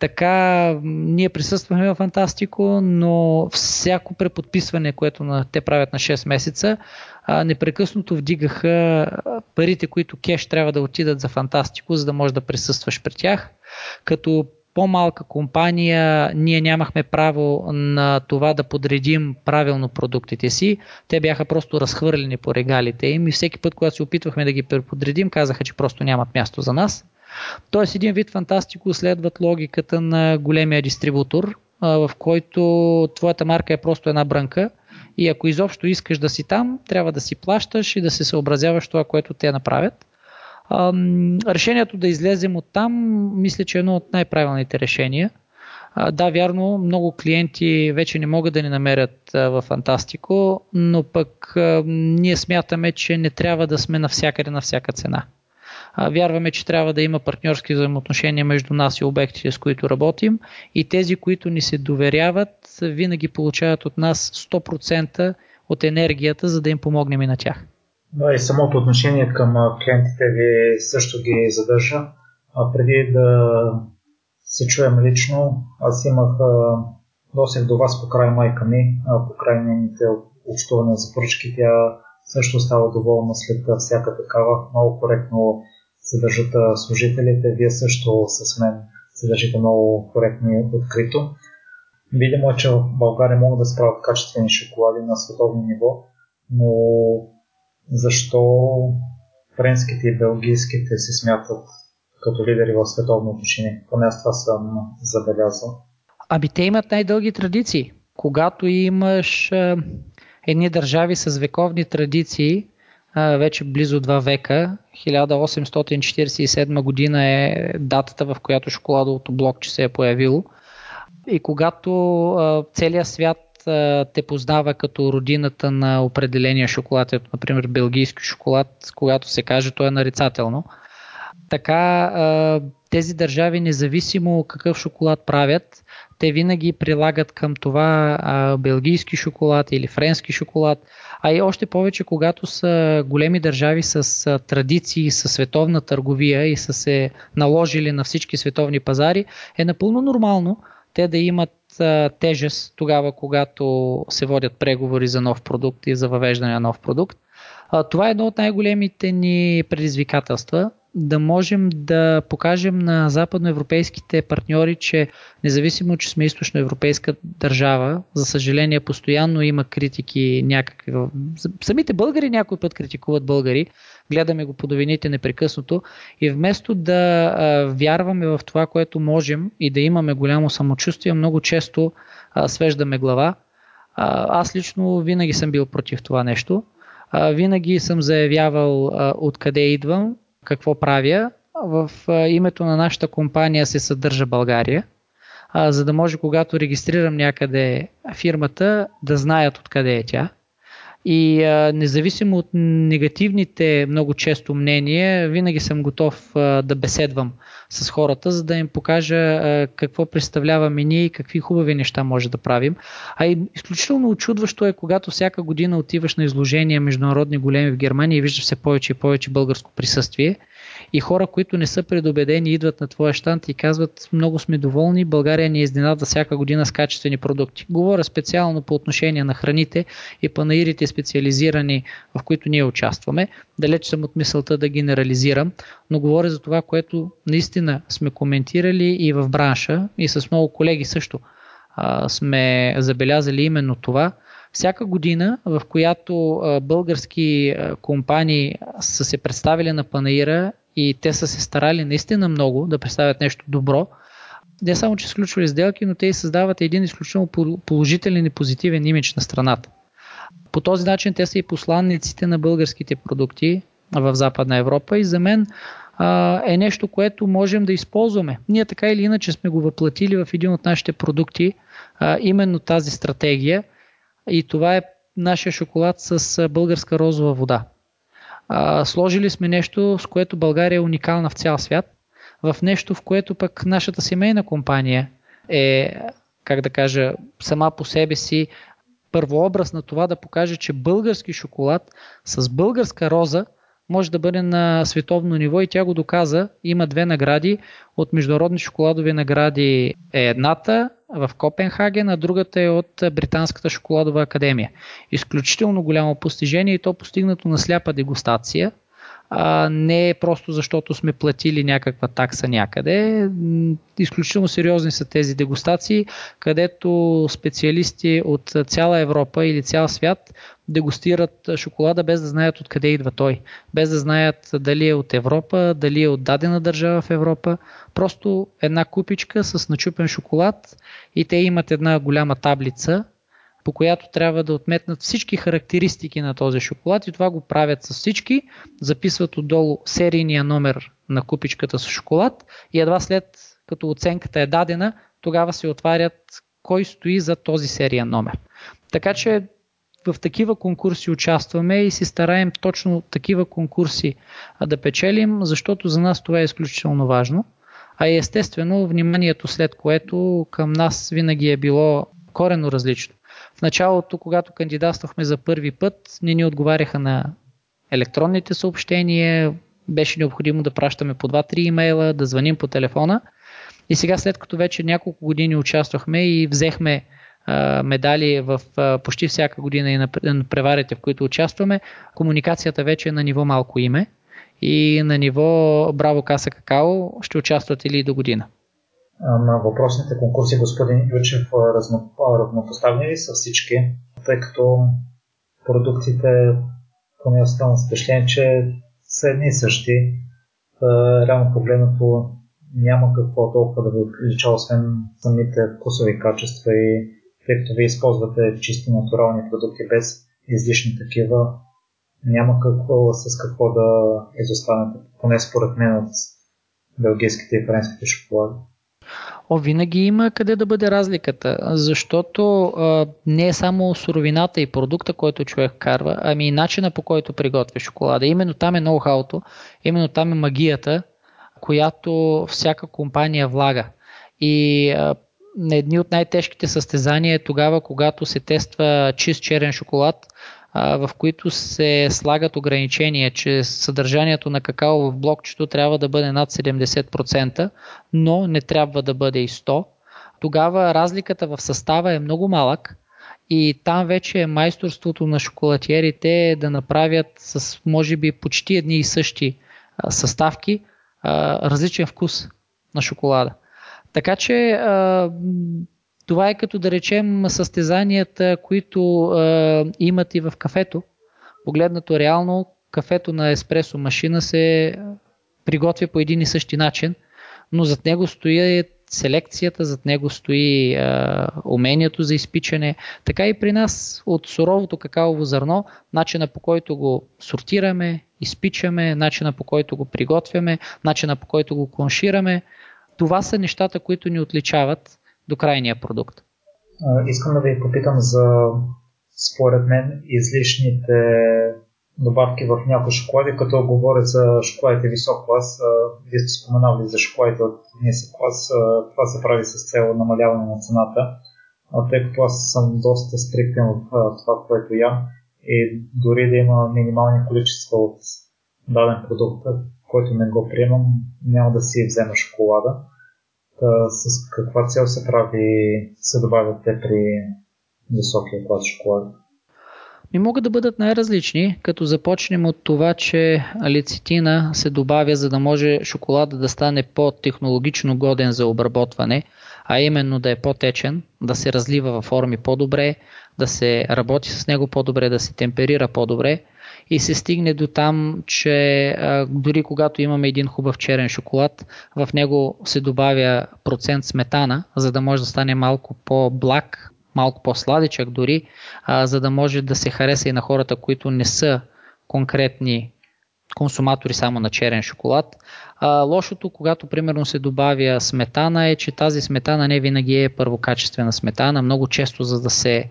така, ние присъстваме в Фантастико, но всяко преподписване, което на, те правят на 6 месеца, а, непрекъснато вдигаха парите, които кеш трябва да отидат за Фантастико, за да можеш да присъстваш при тях. Като по-малка компания, ние нямахме право на това да подредим правилно продуктите си. Те бяха просто разхвърлени по регалите им и всеки път, когато се опитвахме да ги преподредим, казаха, че просто нямат място за нас. Тоест един вид фантастико следват логиката на големия дистрибутор, в който твоята марка е просто една брънка и ако изобщо искаш да си там, трябва да си плащаш и да се съобразяваш това, което те направят. Решението да излезем от там, мисля, че е едно от най-правилните решения, Да, вярно, много клиенти вече не могат да ни намерят в Фантастико, но пък ние смятаме, че не трябва да сме навсякъде на всяка цена. Вярваме, че трябва да има партньорски взаимоотношения между нас и обектите, с които работим и тези, които ни се доверяват, винаги получават от нас 100% от енергията, за да им помогнем и на тях. Да, и самото отношение към клиентите ви също ги задържа. А преди да се чуем лично, аз имах досег до вас покрай майка ми, покрай нейните общувания за поръчки. Тя също става доволна след всяка такава. Много коректно се държат служителите. Вие също с мен се много коректно и открито. Видимо е, че в България могат да справят качествени шоколади на световно ниво, но защо френските и белгийските се смятат като лидери в световно отношение? Поне аз това съм забелязал. Аби те имат най-дълги традиции. Когато имаш едни държави с вековни традиции, вече близо два века, 1847 година е датата, в която шоколадовото блокче се е появило. И когато е, целият свят те познава като родината на определения шоколад, например белгийски шоколад, когато се каже, то е нарицателно. Така тези държави, независимо какъв шоколад правят, те винаги прилагат към това а, белгийски шоколад или френски шоколад, а и още повече, когато са големи държави с а, традиции, с световна търговия и са се наложили на всички световни пазари, е напълно нормално те да имат а, тежест тогава, когато се водят преговори за нов продукт и за въвеждане на нов продукт. А, това е едно от най-големите ни предизвикателства да можем да покажем на западноевропейските партньори, че независимо, че сме източноевропейска държава, за съжаление постоянно има критики някакви. Самите българи някой път критикуват българи, гледаме го по новините непрекъснато и вместо да а, вярваме в това, което можем и да имаме голямо самочувствие, много често а, свеждаме глава. А, аз лично винаги съм бил против това нещо. Винаги съм заявявал откъде идвам, какво правя. В името на нашата компания се съдържа България, за да може когато регистрирам някъде фирмата да знаят откъде е тя. И а, независимо от негативните много често мнения, винаги съм готов а, да беседвам с хората, за да им покажа а, какво представляваме ние и какви хубави неща може да правим. А и изключително очудващо е, когато всяка година отиваш на изложения международни големи в Германия и виждаш все повече и повече българско присъствие и хора, които не са предубедени, идват на твоя щант и казват много сме доволни, България ни е изненада всяка година с качествени продукти. Говоря специално по отношение на храните и панаирите специализирани, в които ние участваме. Далеч съм от мисълта да генерализирам, но говоря за това, което наистина сме коментирали и в бранша и с много колеги също а, сме забелязали именно това. Всяка година, в която български компании са се представили на панаира и те са се старали наистина много да представят нещо добро, не само, че сключвали сделки, но те и създават един изключително положителен и позитивен имидж на страната. По този начин те са и посланниците на българските продукти в Западна Европа и за мен а, е нещо, което можем да използваме. Ние така или иначе сме го въплатили в един от нашите продукти, а, именно тази стратегия и това е нашия шоколад с българска розова вода. А, сложили сме нещо, с което България е уникална в цял свят, в нещо, в което пък нашата семейна компания е, как да кажа, сама по себе си първообраз на това да покаже, че български шоколад с българска роза може да бъде на световно ниво и тя го доказа. Има две награди. От международни шоколадови награди е едната в Копенхаген, а другата е от Британската шоколадова академия. Изключително голямо постижение и то постигнато на сляпа дегустация – а, не е просто защото сме платили някаква такса някъде. Изключително сериозни са тези дегустации, където специалисти от цяла Европа или цял свят дегустират шоколада без да знаят откъде идва той, без да знаят дали е от Европа, дали е от дадена държава в Европа. Просто една купичка с начупен шоколад и те имат една голяма таблица, по която трябва да отметнат всички характеристики на този шоколад и това го правят с всички, записват отдолу серийния номер на купичката с шоколад и едва след като оценката е дадена, тогава се отварят кой стои за този сериен номер. Така че в такива конкурси участваме и си стараем точно такива конкурси да печелим, защото за нас това е изключително важно. А естествено вниманието след което към нас винаги е било корено различно. В началото, когато кандидатствахме за първи път, не ни отговаряха на електронните съобщения, беше необходимо да пращаме по 2-3 имейла, да звъним по телефона. И сега, след като вече няколко години участвахме и взехме медали в почти всяка година и на, на преварите, в които участваме, комуникацията вече е на ниво малко име и на ниво Браво Каса Какао ще участват или до година. На въпросните конкурси, господин Ючев, равнопоставени ли са всички, тъй като продуктите, поне оставам с впечатление, че са едни и същи. Реално погледнато няма какво толкова да ви отлича, освен самите вкусови качества и тъй като вие използвате чисти натурални продукти без излишни такива, няма какво с какво да изостанете, поне според мен от белгийските и френските шоколади. О, винаги има къде да бъде разликата, защото а, не е само суровината и продукта, който човек карва, ами и начина по който приготвя шоколада. Именно там е ноу-хауто, именно там е магията, която всяка компания влага. И а, едни от най-тежките състезания е тогава, когато се тества чист черен шоколад, в които се слагат ограничения, че съдържанието на какао в блокчето трябва да бъде над 70%, но не трябва да бъде и 100%. Тогава разликата в състава е много малък и там вече е майсторството на шоколатиерите да направят с може би почти едни и същи съставки различен вкус на шоколада. Така че това е като да речем състезанията, които е, имат и в кафето. Погледнато реално, кафето на еспресо машина се приготвя по един и същи начин, но зад него стои селекцията, зад него стои е, умението за изпичане. Така и при нас от суровото какаово зърно, начина по който го сортираме, изпичаме, начина по който го приготвяме, начина по който го коншираме, това са нещата, които ни отличават до крайния продукт. Искам да ви попитам за, според мен, излишните добавки в някои шоколади, като говоря за шоколадите висок клас. Вие сте споменали за шоколадите от нисък клас. Това се прави с цел намаляване на цената. Тъй като аз съм доста стриктен в това, което ям и дори да има минимални количества от даден продукт, който не го приемам, няма да си взема шоколада с каква цел се прави, се добавят те при високия клас шоколад? Ми могат да бъдат най-различни, като започнем от това, че алицитина се добавя, за да може шоколада да стане по-технологично годен за обработване, а именно да е по-течен, да се разлива във форми по-добре, да се работи с него по-добре, да се темперира по-добре и се стигне до там, че а, дори когато имаме един хубав черен шоколад, в него се добавя процент сметана, за да може да стане малко по-блак, малко по-сладичък дори, а, за да може да се хареса и на хората, които не са конкретни консуматори само на черен шоколад. А, лошото, когато примерно се добавя сметана е, че тази сметана не винаги е първокачествена сметана. Много често, за да се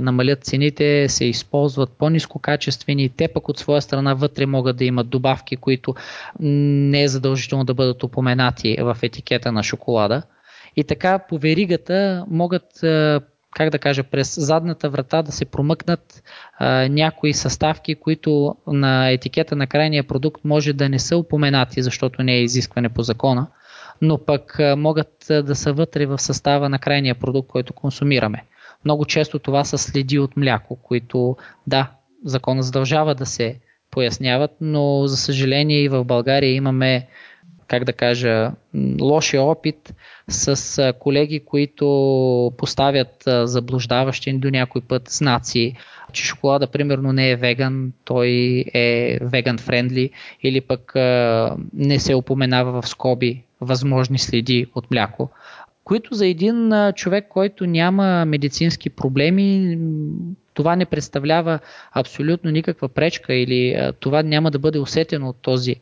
намалят цените, се използват по-низкокачествени. Те пък от своя страна вътре могат да имат добавки, които не е задължително да бъдат упоменати в етикета на шоколада. И така по веригата могат как да кажа, през задната врата да се промъкнат някои съставки, които на етикета на крайния продукт може да не са упоменати, защото не е изискване по закона, но пък могат да са вътре в състава на крайния продукт, който консумираме. Много често това са следи от мляко, които, да, закона задължава да се поясняват, но за съжаление и в България имаме, как да кажа, лошия опит с колеги, които поставят заблуждаващи до някой път знаци, че шоколада примерно не е веган, той е веган френдли или пък не се упоменава в скоби възможни следи от мляко които за един човек, който няма медицински проблеми, това не представлява абсолютно никаква пречка или това няма да бъде усетено от този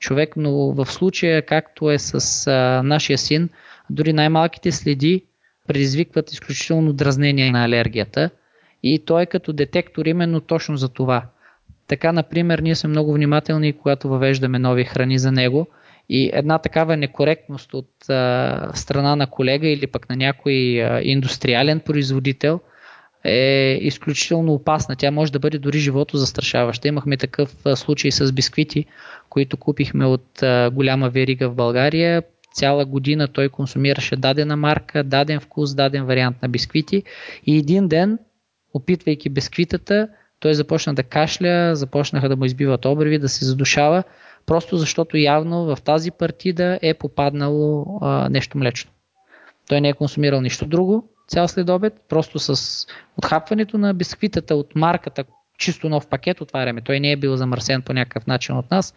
човек, но в случая, както е с нашия син, Дори най-малките следи предизвикват изключително дразнение на алергията и той е като детектор именно точно за това. Така, например, ние сме много внимателни, когато въвеждаме нови храни за него и една такава некоректност от а, страна на колега или пък на някой а, индустриален производител е изключително опасна. Тя може да бъде дори живото застрашаваща. Имахме такъв а, случай с бисквити, които купихме от а, голяма верига в България. Цяла година той консумираше дадена марка, даден вкус, даден вариант на бисквити и един ден, опитвайки бисквитата, той започна да кашля, започнаха да му избиват обреви, да се задушава, просто защото явно в тази партида е попаднало а, нещо млечно. Той не е консумирал нищо друго цял следобед, просто с отхапването на бисквитата от марката, чисто нов пакет отваряме, той не е бил замърсен по някакъв начин от нас,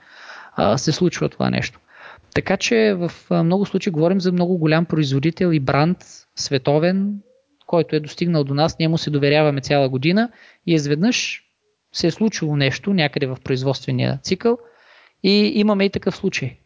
а, се случва това нещо. Така че в много случаи говорим за много голям производител и бранд, световен, който е достигнал до нас, ние му се доверяваме цяла година и изведнъж се е случило нещо някъде в производствения цикъл и имаме и такъв случай.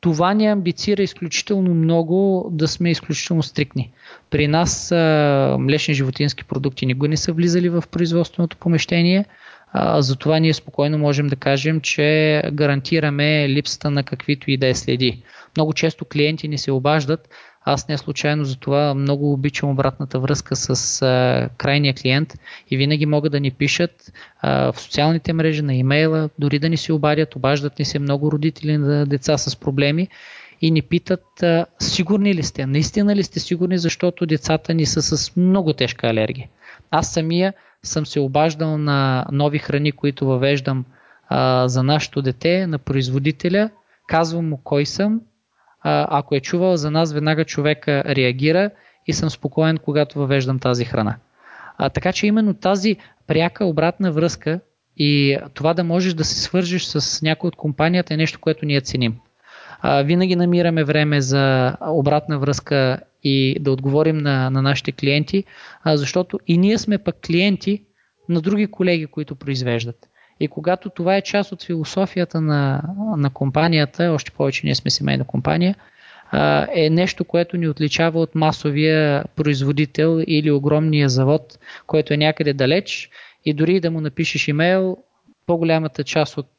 Това ни амбицира изключително много да сме изключително стрикни. При нас а, млечни животински продукти никога не са влизали в производственото помещение, а, затова ние спокойно можем да кажем, че гарантираме липсата на каквито и да е следи. Много често клиенти ни се обаждат, аз не случайно за това много обичам обратната връзка с а, крайния клиент и винаги могат да ни пишат а, в социалните мрежи, на имейла, дори да ни се обадят, обаждат ни се много родители на деца с проблеми и ни питат а, сигурни ли сте, наистина ли сте сигурни, защото децата ни са с много тежка алергия. Аз самия съм се обаждал на нови храни, които въвеждам а, за нашето дете, на производителя, казвам му кой съм, ако е чувал за нас, веднага човека реагира и съм спокоен, когато въвеждам тази храна. А, така че именно тази пряка обратна връзка и това да можеш да се свържиш с някой от компанията е нещо, което ние ценим. А, винаги намираме време за обратна връзка и да отговорим на, на нашите клиенти, а, защото и ние сме пък клиенти на други колеги, които произвеждат. И когато това е част от философията на, на компанията, още повече ние сме семейна компания, е нещо, което ни отличава от масовия производител или огромния завод, който е някъде далеч и дори да му напишеш имейл, по-голямата част от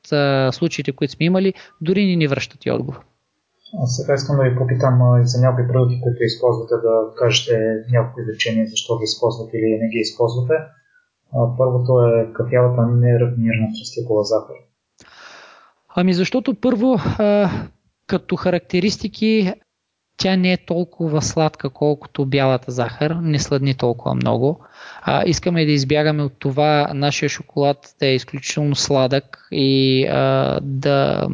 случаите, които сме имали, дори ни ни връщат и отговор. А сега искам да ви попитам за някои продукти, които използвате, да кажете няколко изречения, защо ги използвате или не ги използвате. Първото е кафявата нерафинирана тръстикова захар. Ами защото първо, като характеристики, тя не е толкова сладка, колкото бялата захар, не сладни толкова много. А, искаме да избягаме от това нашия шоколад да е изключително сладък и а, да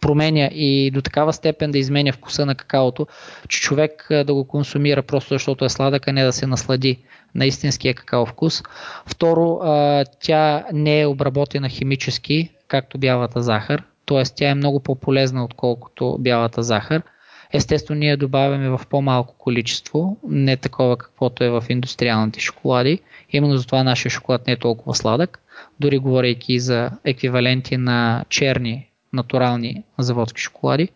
променя и до такава степен да изменя вкуса на какаото, че човек да го консумира просто защото е сладък, а не да се наслади на истинския какао вкус. Второ, тя не е обработена химически, както бялата захар, т.е. тя е много по-полезна, отколкото бялата захар. Естествено, ние добавяме в по-малко количество, не такова каквото е в индустриалните шоколади. Именно затова нашия шоколад не е толкова сладък, дори говорейки за еквиваленти на черни натурални заводски шоколади.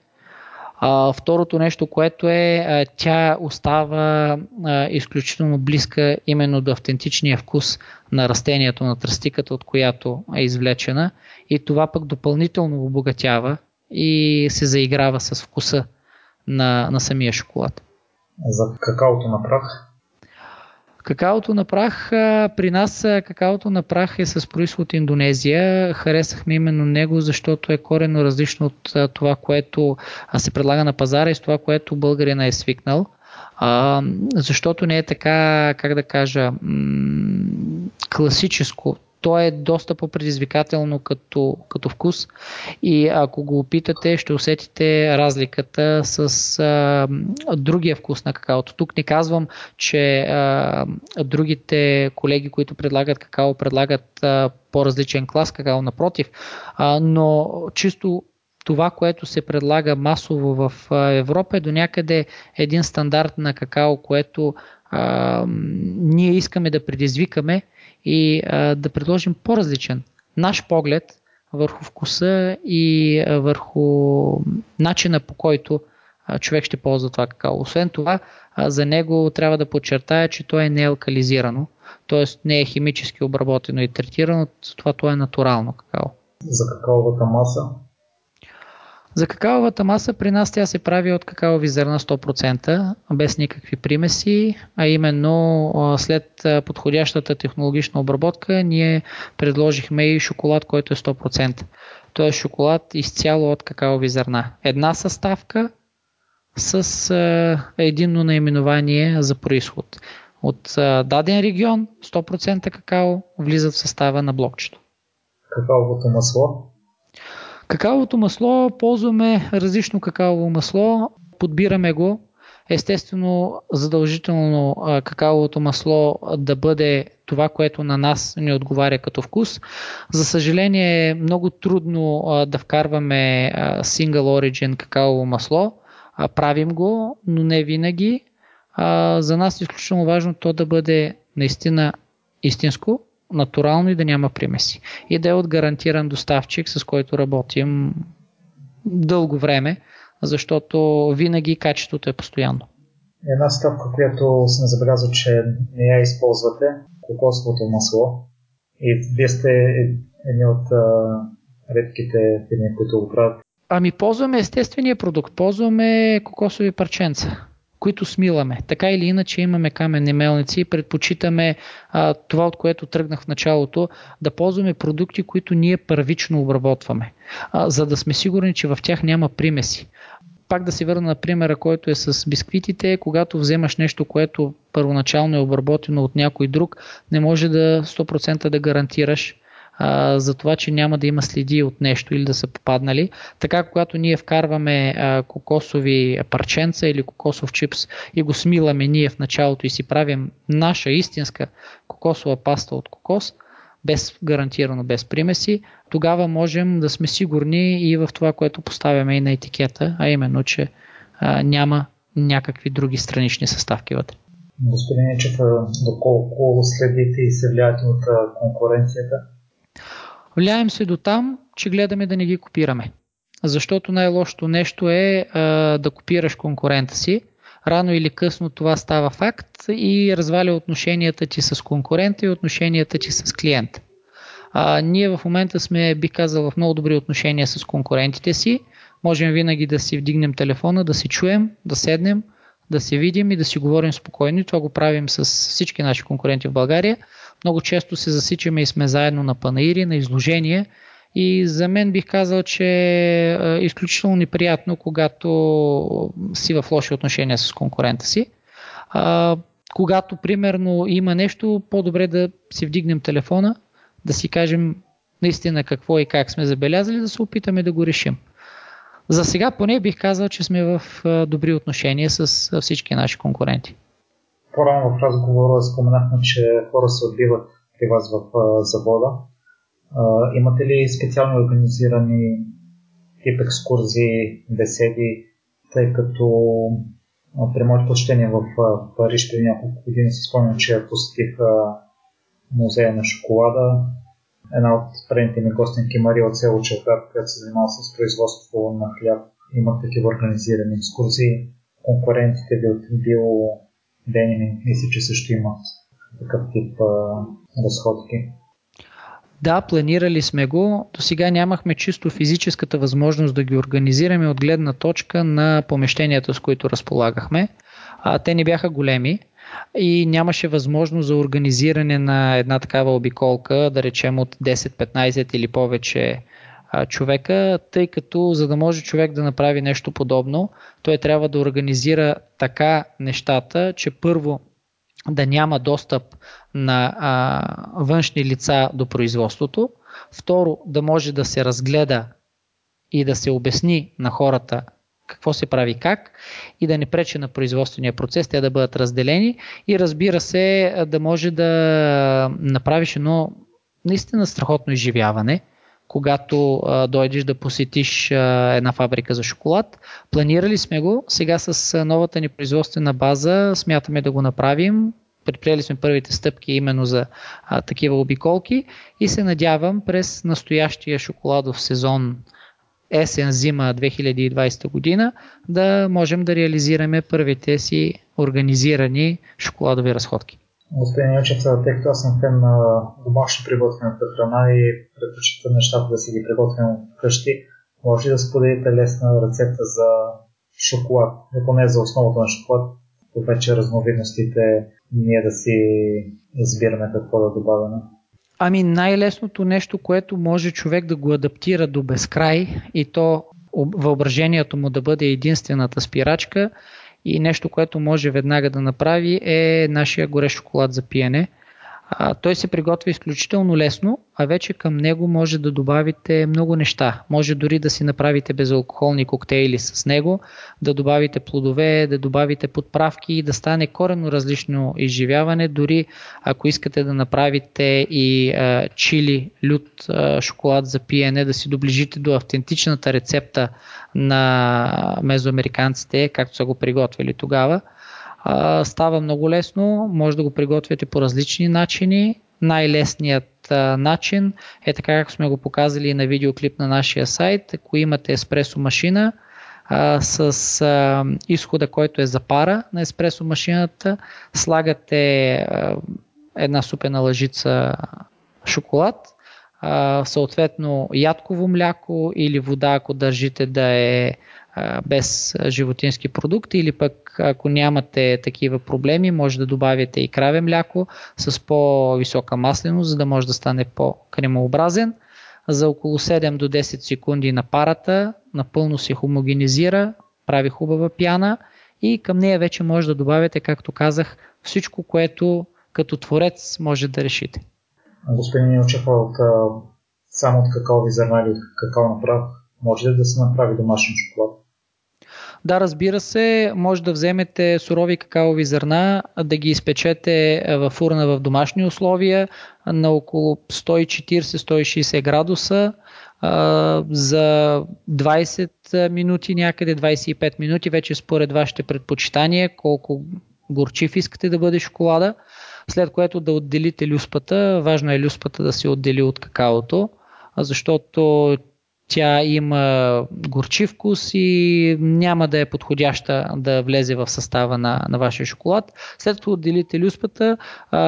Второто нещо, което е, а, тя остава а, изключително близка именно до автентичния вкус на растението, на тръстиката, от която е извлечена и това пък допълнително обогатява и се заиграва с вкуса на, на самия шоколад. За какаото на? Какаото на прах, при нас какаото на прах е с происход Индонезия. Харесахме именно него, защото е корено различно от това, което се предлага на пазара и с това, което българина е свикнал. Защото не е така, как да кажа, класическо то е доста по-предизвикателно като, като вкус и ако го опитате, ще усетите разликата с а, другия вкус на какаото. Тук не казвам, че а, другите колеги, които предлагат какао, предлагат а, по-различен клас какао, напротив, а, но чисто това, което се предлага масово в Европа е до някъде един стандарт на какао, което а, ние искаме да предизвикаме и да предложим по-различен наш поглед върху вкуса и върху начина по който човек ще ползва това какао. Освен това, за него трябва да подчертая, че то е неалкализирано, т.е. не е химически обработено и третирано, това то е натурално какао. За какаовата маса? За какаовата маса при нас тя се прави от какаови зърна 100%, без никакви примеси, а именно след подходящата технологична обработка ние предложихме и шоколад, който е 100%. Той е шоколад изцяло от какаови зърна. Една съставка с единно наименование за происход. От даден регион 100% какао влизат в състава на блокчето. Какаовото масло? Какаовото масло ползваме различно какаово масло, подбираме го. Естествено, задължително какаовото масло да бъде това, което на нас ни отговаря като вкус. За съжаление е много трудно да вкарваме Single Origin какаово масло. Правим го, но не винаги. За нас е изключително важно то да бъде наистина истинско, натурално и да няма примеси. И да е от гарантиран доставчик, с който работим дълго време, защото винаги качеството е постоянно. Една ставка, която съм забелязал, че не я използвате, кокосовото масло. И вие сте едни от а, редките фирми, които го правят. Ами ползваме естествения продукт, ползваме кокосови парченца които смиламе. Така или иначе имаме каменни мелници и предпочитаме а, това, от което тръгнах в началото, да ползваме продукти, които ние първично обработваме, а, за да сме сигурни, че в тях няма примеси. Пак да се върна на примера, който е с бисквитите, когато вземаш нещо, което първоначално е обработено от някой друг, не може да 100% да гарантираш, а, за това, че няма да има следи от нещо или да са попаднали. Така, когато ние вкарваме а, кокосови парченца или кокосов чипс и го смиламе ние в началото и си правим наша истинска кокосова паста от кокос, без гарантирано без примеси, тогава можем да сме сигурни и в това, което поставяме и на етикета, а именно, че а, няма някакви други странични съставки вътре. Господин Ечев, доколко следите и се влияете от конкуренцията? Влияем се до там, че гледаме да не ги копираме. Защото най-лошото нещо е а, да копираш конкурента си. Рано или късно това става факт и разваля отношенията ти с конкурента и отношенията ти с клиента. А, ние в момента сме, би казал, в много добри отношения с конкурентите си. Можем винаги да си вдигнем телефона, да си чуем, да седнем, да се видим и да си говорим спокойно. И това го правим с всички наши конкуренти в България. Много често се засичаме и сме заедно на панаири, на изложения. И за мен бих казал, че е изключително неприятно, когато си в лоши отношения с конкурента си. А, когато, примерно, има нещо, по-добре да си вдигнем телефона, да си кажем наистина какво и как сме забелязали, да се опитаме да го решим. За сега поне бих казал, че сме в добри отношения с всички наши конкуренти. По-рано в разговора споменахме, че хора се отбиват при вас в завода. Имате ли специално организирани тип екскурзии, беседи, тъй като при моето посещение в Париж преди няколко години си спомням, че посетих музея на шоколада. Една от предните ми гостинки Мария от село Челкар, която се занимава с производство на хляб, имат такива организирани екскурзии. Конкурентите ви от био Деними, мисля, че също имат такъв тип а, разходки. Да, планирали сме го. До сега нямахме чисто физическата възможност да ги организираме от гледна точка на помещенията, с които разполагахме. А, те не бяха големи и нямаше възможност за организиране на една такава обиколка, да речем от 10, 15 или повече човека, тъй като за да може човек да направи нещо подобно, той трябва да организира така нещата, че първо да няма достъп на а, външни лица до производството, второ да може да се разгледа и да се обясни на хората какво се прави как и да не пречи на производствения процес, те да бъдат разделени и разбира се да може да направиш едно наистина страхотно изживяване, когато а, дойдеш да посетиш а, една фабрика за шоколад. Планирали сме го. Сега с новата ни производствена база смятаме да го направим. Предприели сме първите стъпки именно за а, такива обиколки и се надявам през настоящия шоколадов сезон есен-зима 2020 година да можем да реализираме първите си организирани шоколадови разходки. Господин Ячев, тъй като аз съм фен на домашно приготвената храна и предпочитам нещата да си ги приготвям вкъщи, може ли да споделите лесна рецепта за шоколад, не поне за основата на шоколад, вече разновидностите ние да си избираме какво да добавяме? Ами най-лесното нещо, което може човек да го адаптира до безкрай и то въображението му да бъде единствената спирачка и нещо, което може веднага да направи е нашия горещ шоколад за пиене – а, той се приготвя изключително лесно, а вече към него може да добавите много неща. Може дори да си направите безалкохолни коктейли с него, да добавите плодове, да добавите подправки и да стане корено различно изживяване. Дори ако искате да направите и а, чили, лют, а, шоколад за пиене, да си доближите до автентичната рецепта на мезоамериканците, както са го приготвили тогава, а, става много лесно, може да го приготвяте по различни начини. Най-лесният а, начин е така, както сме го показали на видеоклип на нашия сайт. Ако имате еспресо машина с а, изхода, който е за пара на еспресо машината, слагате а, една супена лъжица шоколад, а, съответно ядково мляко или вода, ако държите да е без животински продукти или пък ако нямате такива проблеми, може да добавите и краве мляко с по-висока масленост, за да може да стане по-кремообразен. За около 7 до 10 секунди на парата напълно се хомогенизира, прави хубава пяна и към нея вече може да добавяте, както казах, всичко, което като творец може да решите. Господин Илчев, от, само от какаови зърна или от какао направ може ли да се направи домашен шоколад? Да, разбира се, може да вземете сурови какаови зърна, да ги изпечете в урна в домашни условия на около 140-160 градуса за 20 минути, някъде 25 минути, вече според вашите предпочитания, колко горчив искате да бъде шоколада, след което да отделите люспата. Важно е люспата да се отдели от какаото, защото тя има горчив вкус и няма да е подходяща да влезе в състава на, на вашия шоколад. След като отделите люспата,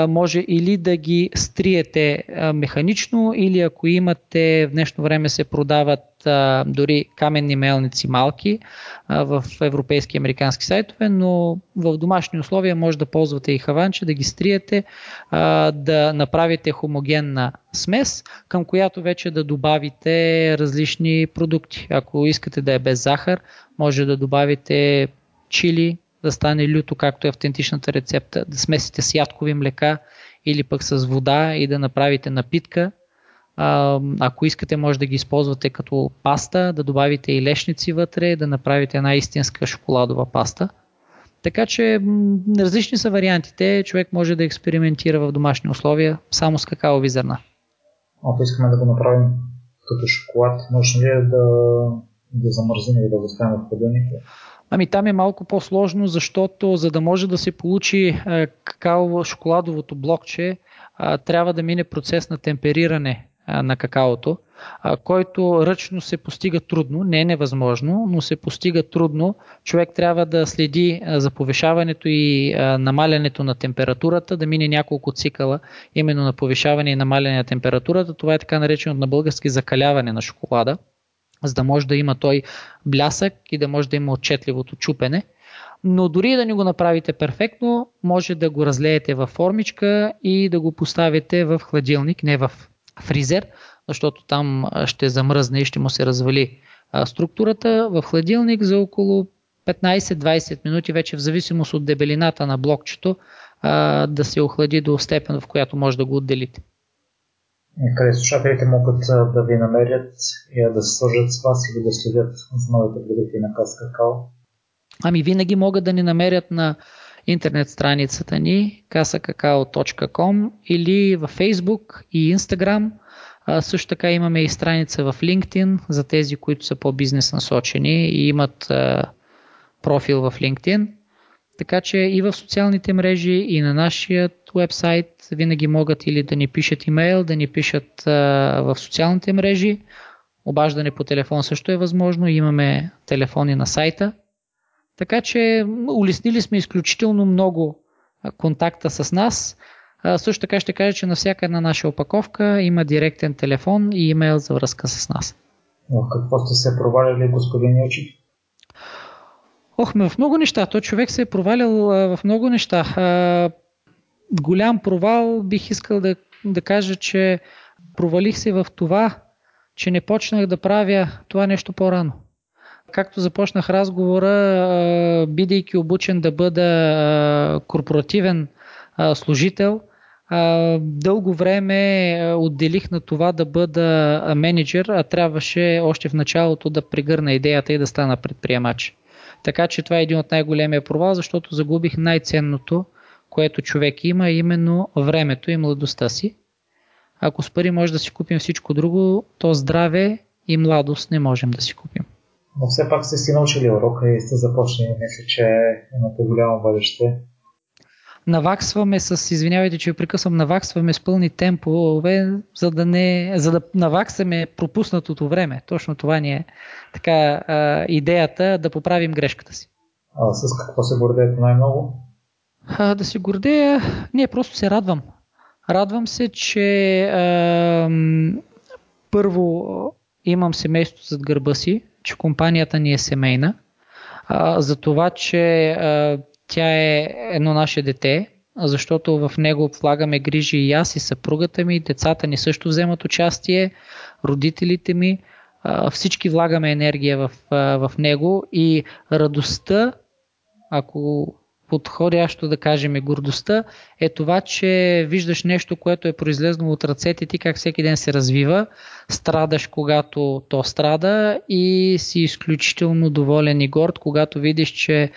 може или да ги стриете механично, или ако имате, в днешно време се продават а, дори каменни мелници малки а, в европейски и американски сайтове, но в домашни условия може да ползвате и хаванче, да ги стриете, а, да направите хомогенна смес, към която вече да добавите различни продукти. Ако искате да е без захар, може да добавите чили, да стане люто, както е автентичната рецепта, да смесите с ядкови млека или пък с вода и да направите напитка, ако искате, може да ги използвате като паста, да добавите и лешници вътре, да направите една истинска шоколадова паста. Така че различни са вариантите. Човек може да експериментира в домашни условия само с какаови зърна. Ако искаме да го направим като шоколад, може ли да, да замързим или да го оставим в хладилника? Ами там е малко по-сложно, защото за да може да се получи какао шоколадовото блокче, трябва да мине процес на темпериране на какаото, който ръчно се постига трудно, не е невъзможно, но се постига трудно. Човек трябва да следи за повишаването и намалянето на температурата, да мине няколко цикъла именно на повишаване и намаляне на температурата. Това е така наречено на български закаляване на шоколада, за да може да има той блясък и да може да има отчетливото чупене. Но дори да не го направите перфектно, може да го разлеете във формичка и да го поставите в хладилник, не в фризер, защото там ще замръзне и ще му се развали структурата. В хладилник за около 15-20 минути, вече в зависимост от дебелината на блокчето, да се охлади до степен, в която може да го отделите. Къде слушателите могат да ви намерят и да се свържат с вас или да следят за новите продукти на Каз Какао? Ами винаги могат да ни намерят на интернет страницата ни kasakakao.com или във Facebook и Instagram. А, също така имаме и страница в LinkedIn за тези, които са по-бизнес насочени и имат а, профил в LinkedIn. Така че и в социалните мрежи, и на нашия вебсайт винаги могат или да ни пишат имейл, да ни пишат а, в социалните мрежи. Обаждане по телефон също е възможно. Имаме телефони на сайта. Така че улеснили сме изключително много контакта с нас. Също така ще кажа, че на всяка една наша опаковка има директен телефон и имейл за връзка с нас. В какво сте се проваляли, господин Илчев? Ох, ме в много неща. Той човек се е провалял а, в много неща. А, голям провал бих искал да, да кажа, че провалих се в това, че не почнах да правя това нещо по-рано. Както започнах разговора, бидейки обучен да бъда корпоративен служител, дълго време отделих на това да бъда менеджер, а трябваше още в началото да прегърна идеята и да стана предприемач. Така че това е един от най-големия провал, защото загубих най-ценното, което човек има, именно времето и младостта си. Ако с пари може да си купим всичко друго, то здраве и младост не можем да си купим. Но все пак сте си научили урока и сте започнали. Мисля, че имате голямо бъдеще. Наваксваме с, извинявайте, че ви прекъсвам, наваксваме с пълни темпове, за да, не, за да наваксаме пропуснатото време. Точно това ни е така идеята да поправим грешката си. А с какво се гордеете най-много? А, да се гордея, не, просто се радвам. Радвам се, че а, първо имам семейство зад гърба си, че компанията ни е семейна, а, за това, че а, тя е едно наше дете, защото в него влагаме грижи и аз и съпругата ми, децата ни също вземат участие, родителите ми, а, всички влагаме енергия в, а, в него и радостта, ако подходящо да кажем гордостта е това, че виждаш нещо, което е произлезнало от ръцете ти, как всеки ден се развива, страдаш когато то страда и си изключително доволен и горд, когато видиш, че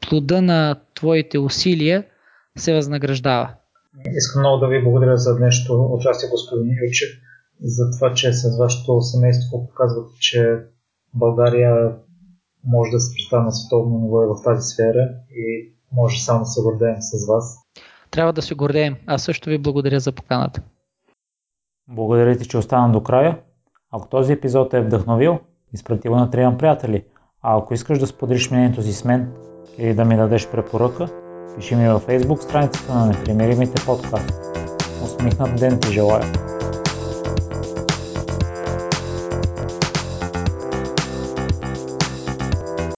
плода на твоите усилия се възнаграждава. Искам много да ви благодаря за днешното участие, господин Илчев, за това, че с вашето семейство показвате, че България може да се представя на световно ниво в тази сфера и може само да се гордеем с вас. Трябва да се гордеем. Аз също ви благодаря за поканата. Благодаря ти, че остана до края. Ако този епизод е вдъхновил, изпрати го на трима приятели. А ако искаш да споделиш мнението си с мен или да ми дадеш препоръка, пиши ми във Facebook страницата на Непримиримите подкаст. Усмихнат ден ти желая!